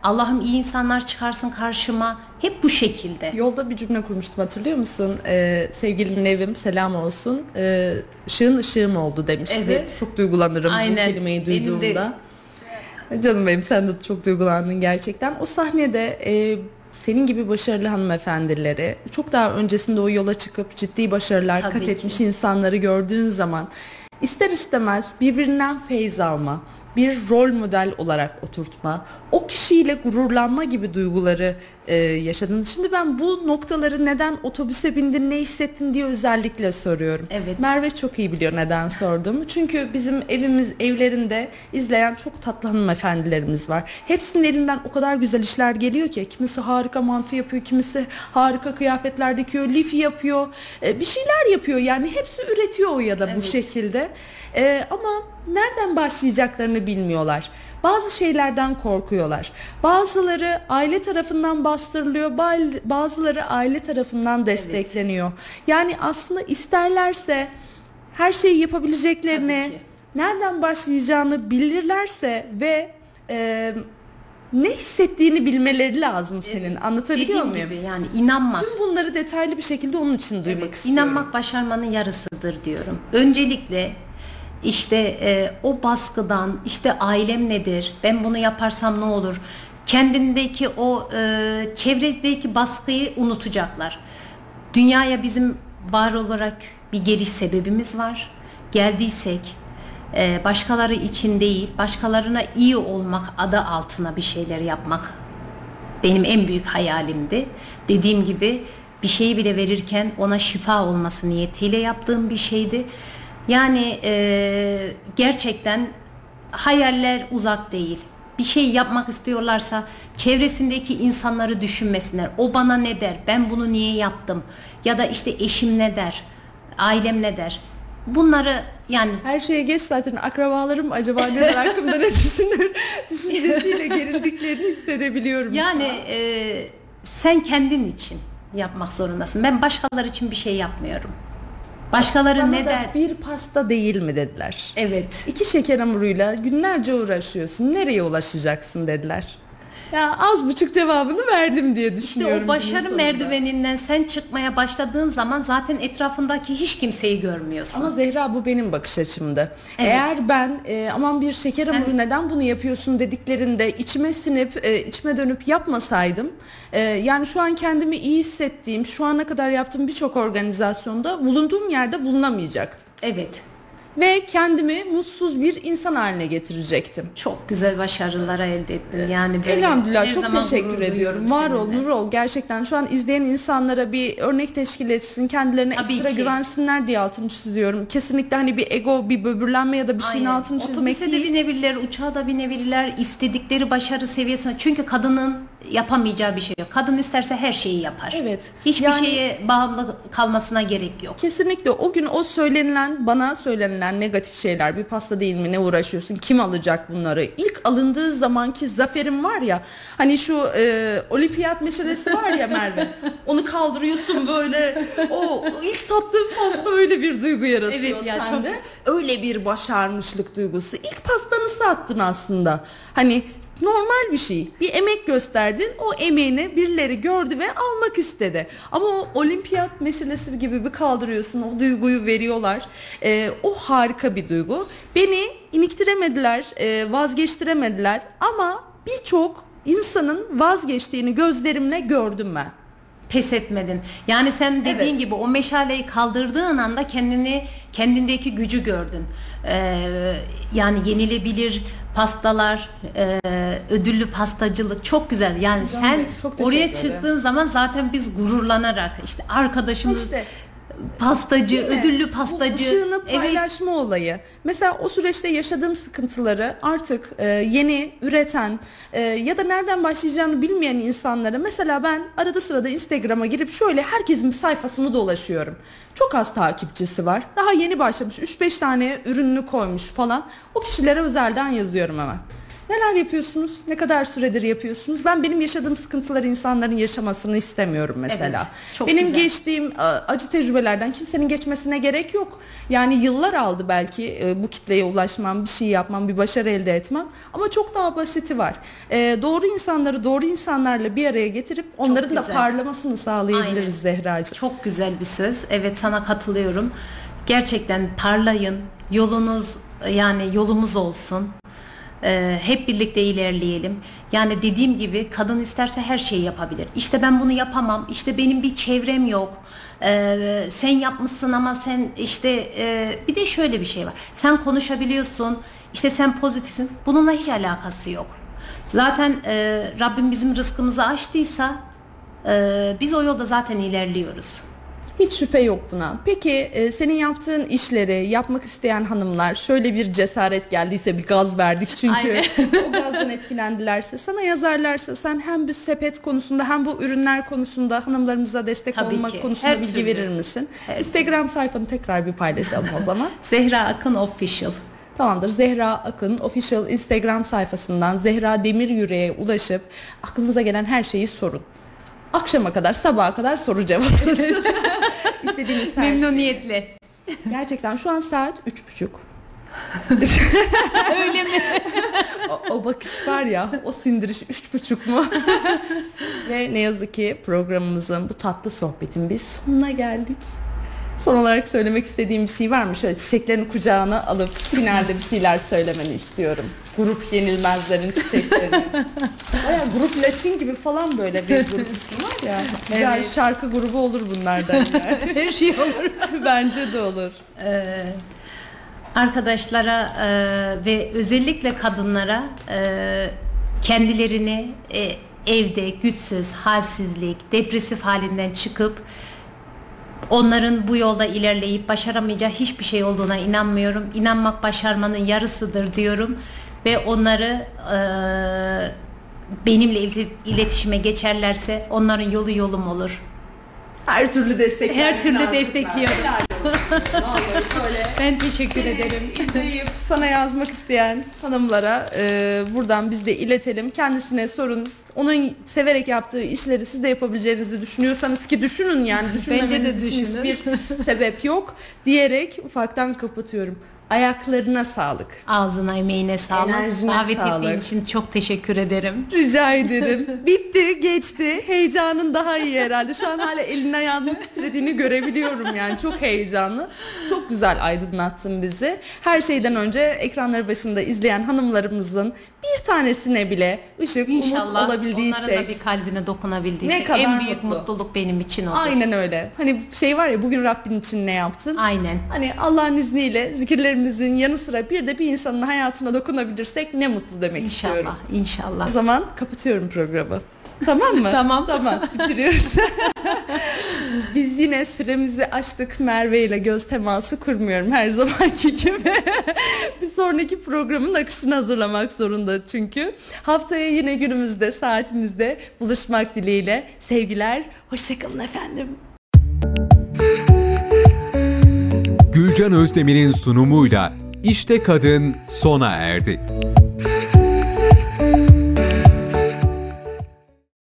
Allah'ım iyi insanlar çıkarsın karşıma. Hep bu şekilde. Yolda bir cümle kurmuştum hatırlıyor musun? Ee, sevgili Nevim selam olsun. Ee, ışığın ışığım oldu demişti. Evet. Çok duygulanırım Aynen. bu kelimeyi Benim de- duyduğumda. Canım benim sen de çok duygulandın gerçekten. O sahnede e, senin gibi başarılı hanımefendileri çok daha öncesinde o yola çıkıp ciddi başarılar Tabii kat ki. etmiş insanları gördüğün zaman ister istemez birbirinden feyz alma, bir rol model olarak oturtma, o kişiyle gururlanma gibi duyguları e, yaşadın. Şimdi ben bu noktaları neden otobüse bindin, ne hissettin diye özellikle soruyorum. Evet. Merve çok iyi biliyor neden sorduğumu. Çünkü bizim evimiz evlerinde izleyen çok tatlı hanımefendilerimiz var. Hepsinin elinden o kadar güzel işler geliyor ki. Kimisi harika mantı yapıyor, kimisi harika kıyafetler dikiyor, lif yapıyor. e, bir şeyler yapıyor yani hepsi üretiyor o ya da bu Evet. şekilde. E, ama nereden başlayacaklarını bilmiyorlar. Bazı şeylerden korkuyorlar. Bazıları aile tarafından bastırılıyor, ba- bazıları aile tarafından destekleniyor. Yani aslında isterlerse her şeyi yapabileceklerini, nereden başlayacağını bilirlerse ve e, ne hissettiğini bilmeleri lazım senin. Anlatabiliyor Dediğim muyum? gibi yani inanmak. Tüm bunları detaylı bir şekilde onun için duymak Evet, istiyorum. İnanmak başarmanın yarısıdır diyorum. Öncelikle işte e, o baskıdan işte ailem nedir ben bunu yaparsam ne olur kendindeki o e, çevredeki baskıyı unutacaklar. Dünyaya bizim var olarak bir geliş sebebimiz var. Geldiysek e, başkaları için değil başkalarına iyi olmak adı altına bir şeyler yapmak benim en büyük hayalimdi. Dediğim gibi bir şeyi bile verirken ona şifa olması niyetiyle yaptığım bir şeydi. Yani e, gerçekten hayaller uzak değil. Bir şey yapmak istiyorlarsa çevresindeki insanları düşünmesinler. O bana ne der? Ben bunu niye yaptım? Ya da işte eşim ne der? Ailem ne der? Bunları yani Her şeye geç zaten akrabalarım acaba neler hakkımda ne düşünür düşüncesiyle gerildiklerini hissedebiliyorum. Yani e, sen kendin için yapmak zorundasın. Ben başkaları için bir şey yapmıyorum. Başkaları Bana ne der? bir pasta değil mi dediler. Evet. İki şeker hamuruyla günlerce uğraşıyorsun. Nereye ulaşacaksın dediler. Ya az buçuk cevabını verdim diye İşte düşünüyorum. o başarı merdiveninden sen çıkmaya başladığın zaman zaten etrafındaki hiç kimseyi görmüyorsun. Ama Zehra bu benim bakış açımdı. Evet. Eğer ben e, aman bir şeker Sen- hamuru neden bunu yapıyorsun dediklerinde içime sinip e, içime dönüp yapmasaydım e, yani şu an kendimi iyi hissettiğim şu ana kadar yaptığım birçok organizasyonda bulunduğum yerde bulunamayacaktım. evet. Ve kendimi mutsuz bir insan haline getirecektim. Çok güzel başarılara elde ettin. Yani böyle Elhamdülillah her çok zaman teşekkür ediyorum. Var ol, nur ol. Gerçekten şu an izleyen insanlara bir örnek teşkil etsin. Kendilerine Tabii ekstra ki. güvensinler diye altını çiziyorum. Kesinlikle hani bir ego, bir böbürlenme ya da bir şeyin Aynen. altını çizmek Otobüse de değil. binebilirler, uçağa da binebilirler, istedikleri başarı seviyesine. Çünkü kadının yapamayacağı bir şey yok. Kadın isterse her şeyi yapar. Evet. Hiçbir Yani- şeye bağımlı kalmasına gerek yok. Kesinlikle o gün o söylenilen bana söylenilen negatif şeyler bir pasta değil mi ne uğraşıyorsun kim alacak bunları ilk alındığı zamanki zaferim var ya hani şu e, olimpiyat meşalesi var ya Merve onu kaldırıyorsun böyle o ilk sattığın pasta öyle bir duygu yaratıyor Evet ya, sende öyle bir başarmışlık duygusu ilk pastanı sattın aslında hani normal bir şey. Bir emek gösterdin. O emeğini birileri gördü ve almak istedi. Ama o olimpiyat meşalesi gibi bir kaldırıyorsun. O duyguyu veriyorlar. Ee, o harika bir duygu. Beni iniktiremediler, e, vazgeçtiremediler. Ama birçok insanın vazgeçtiğini gözlerimle gördüm ben. Pes etmedin. Yani sen dediğin Evet. gibi o meşaleyi kaldırdığın anda kendini kendindeki gücü gördün. Ee, yani yenilebilir pastalar, e, ödüllü pastacılık çok güzel. Yani Canım sen çok oraya çıktığın zaman zaten biz gururlanarak işte arkadaşımız İşte pastacı, Değil mi? ödüllü Bu pastacı. ışığını evet. paylaşma olayı. Mesela o süreçte yaşadığım sıkıntıları artık e, yeni üreten e, ya da nereden başlayacağını bilmeyen insanlara mesela ben arada sırada Instagram'a girip şöyle herkesin bir sayfasını dolaşıyorum. Çok az takipçisi var. Daha yeni başlamış 3-5 tane ürününü koymuş falan. O kişilere özelden yazıyorum hemen. Neler yapıyorsunuz? Ne kadar süredir yapıyorsunuz? Ben benim yaşadığım sıkıntıları insanların yaşamasını istemiyorum mesela. Evet, çok benim güzel. geçtiğim e, acı tecrübelerden kimsenin geçmesine gerek yok. Yani yıllar aldı belki e, bu kitleye ulaşmam, bir şey yapmam, bir başarı elde etmem. Ama çok daha basiti var. E, Doğru insanları doğru insanlarla bir araya getirip onların da güzel. parlamasını sağlayabiliriz Zehracığım. Çok güzel bir söz. Evet sana katılıyorum. Gerçekten parlayın. Yolunuz yani yolumuz olsun. Ee, hep birlikte ilerleyelim. Yani dediğim gibi kadın isterse her şeyi yapabilir. İşte ben bunu yapamam. İşte benim bir çevrem yok. Ee, sen yapmışsın ama sen işte e, bir de şöyle bir şey var. Sen konuşabiliyorsun. İşte sen pozitifsin. Bununla hiç alakası yok. Zaten e, Rabbim bizim rızkımızı açtıysa e, biz o yolda zaten ilerliyoruz. Hiç şüphe yok buna. Peki e, senin yaptığın işleri yapmak isteyen hanımlar şöyle bir cesaret geldiyse bir gaz verdik çünkü o gazdan etkilendilerse sana yazarlarsa sen hem bu sepet konusunda hem bu ürünler konusunda hanımlarımıza destek Tabii olmak ki. konusunda Her bilgi türlü. verir misin? Her Instagram sayfanı tekrar bir paylaşalım o zaman. Zehra Akın Official. Tamamdır. Zehra Akın official Instagram sayfasından Zehra Demir Yüreğe ulaşıp aklınıza gelen her şeyi sorun. Akşama kadar, sabaha kadar soru cevaplasın. İstediğiniz her şey. Memnuniyetle. Gerçekten şu an saat üç buçuk. Öyle mi? O, o bakış var ya, o sindiriş üç buçuk mu? Ve ne yazık ki programımızın bu tatlı sohbetin biz sonuna geldik. Son olarak söylemek istediğim bir şey var mı? Şöyle çiçeklerini kucağına alıp finalde bir şeyler söylemeni istiyorum. Grup yenilmezlerin çiçekleri. Baya grup Laçin gibi falan böyle bir grup ismi var ya. Güzel Evet. şarkı grubu olur bunlardan yani. Her şey olur. Bence de olur. Ee, arkadaşlara e, ve özellikle kadınlara e, kendilerini e, evde güçsüz, halsizlik, depresif halinden çıkıp onların bu yolda ilerleyip başaramayacağı hiçbir şey olduğuna inanmıyorum. İnanmak başarmanın yarısıdır diyorum ve onları e, benimle il- iletişime geçerlerse onların yolu yolum olur. Her türlü destek. Her türlü destekliyorum. Ne olur şöyle. Ben teşekkür ederim. izleyip sana yazmak isteyen hanımlara e, buradan biz de iletelim. Kendisine sorun. Onun severek yaptığı işleri siz de yapabileceğinizi düşünüyorsanız ki düşünün yani düşünmemeniz için düşünün. hiçbir sebep yok diyerek ufaktan kapatıyorum. Ayaklarına sağlık. Ağzına emeğine sağlık. Enerjine Davet sağlık. ettiğin için çok teşekkür ederim. Rica ederim. Bitti, geçti. Heyecanın daha iyi herhalde. Şu an hala elin ayağının titrediğini görebiliyorum yani. Çok heyecanlı. Çok güzel aydınlattın bizi. Her şeyden önce ekranları başında izleyen hanımlarımızın bir tanesine bile ışık, umut İnşallah onların da olabildiysek. bir kalbine dokunabildiysek Ne kadar en büyük mutlu. mutluluk benim için olur. Aynen öyle. Hani şey var ya bugün Rabbin için ne yaptın? Aynen. Hani Allah'ın izniyle zikirlerimizin yanı sıra bir de bir insanın hayatına dokunabilirsek ne mutlu demek istiyorum. İnşallah. İnşallah. O zaman kapatıyorum programı. Tamam mı? Tamam. Tamam. Bitiriyoruz. Biz yine süremizi açtık. Merve ile göz teması kurmuyorum her zamanki gibi. bir sonraki programın akışını hazırlamak zorunda çünkü. Haftaya yine günümüzde, saatimizde buluşmak dileğiyle. Sevgiler, hoşçakalın efendim. Gülcan Özdemir'in sunumuyla İşte Kadın sona erdi.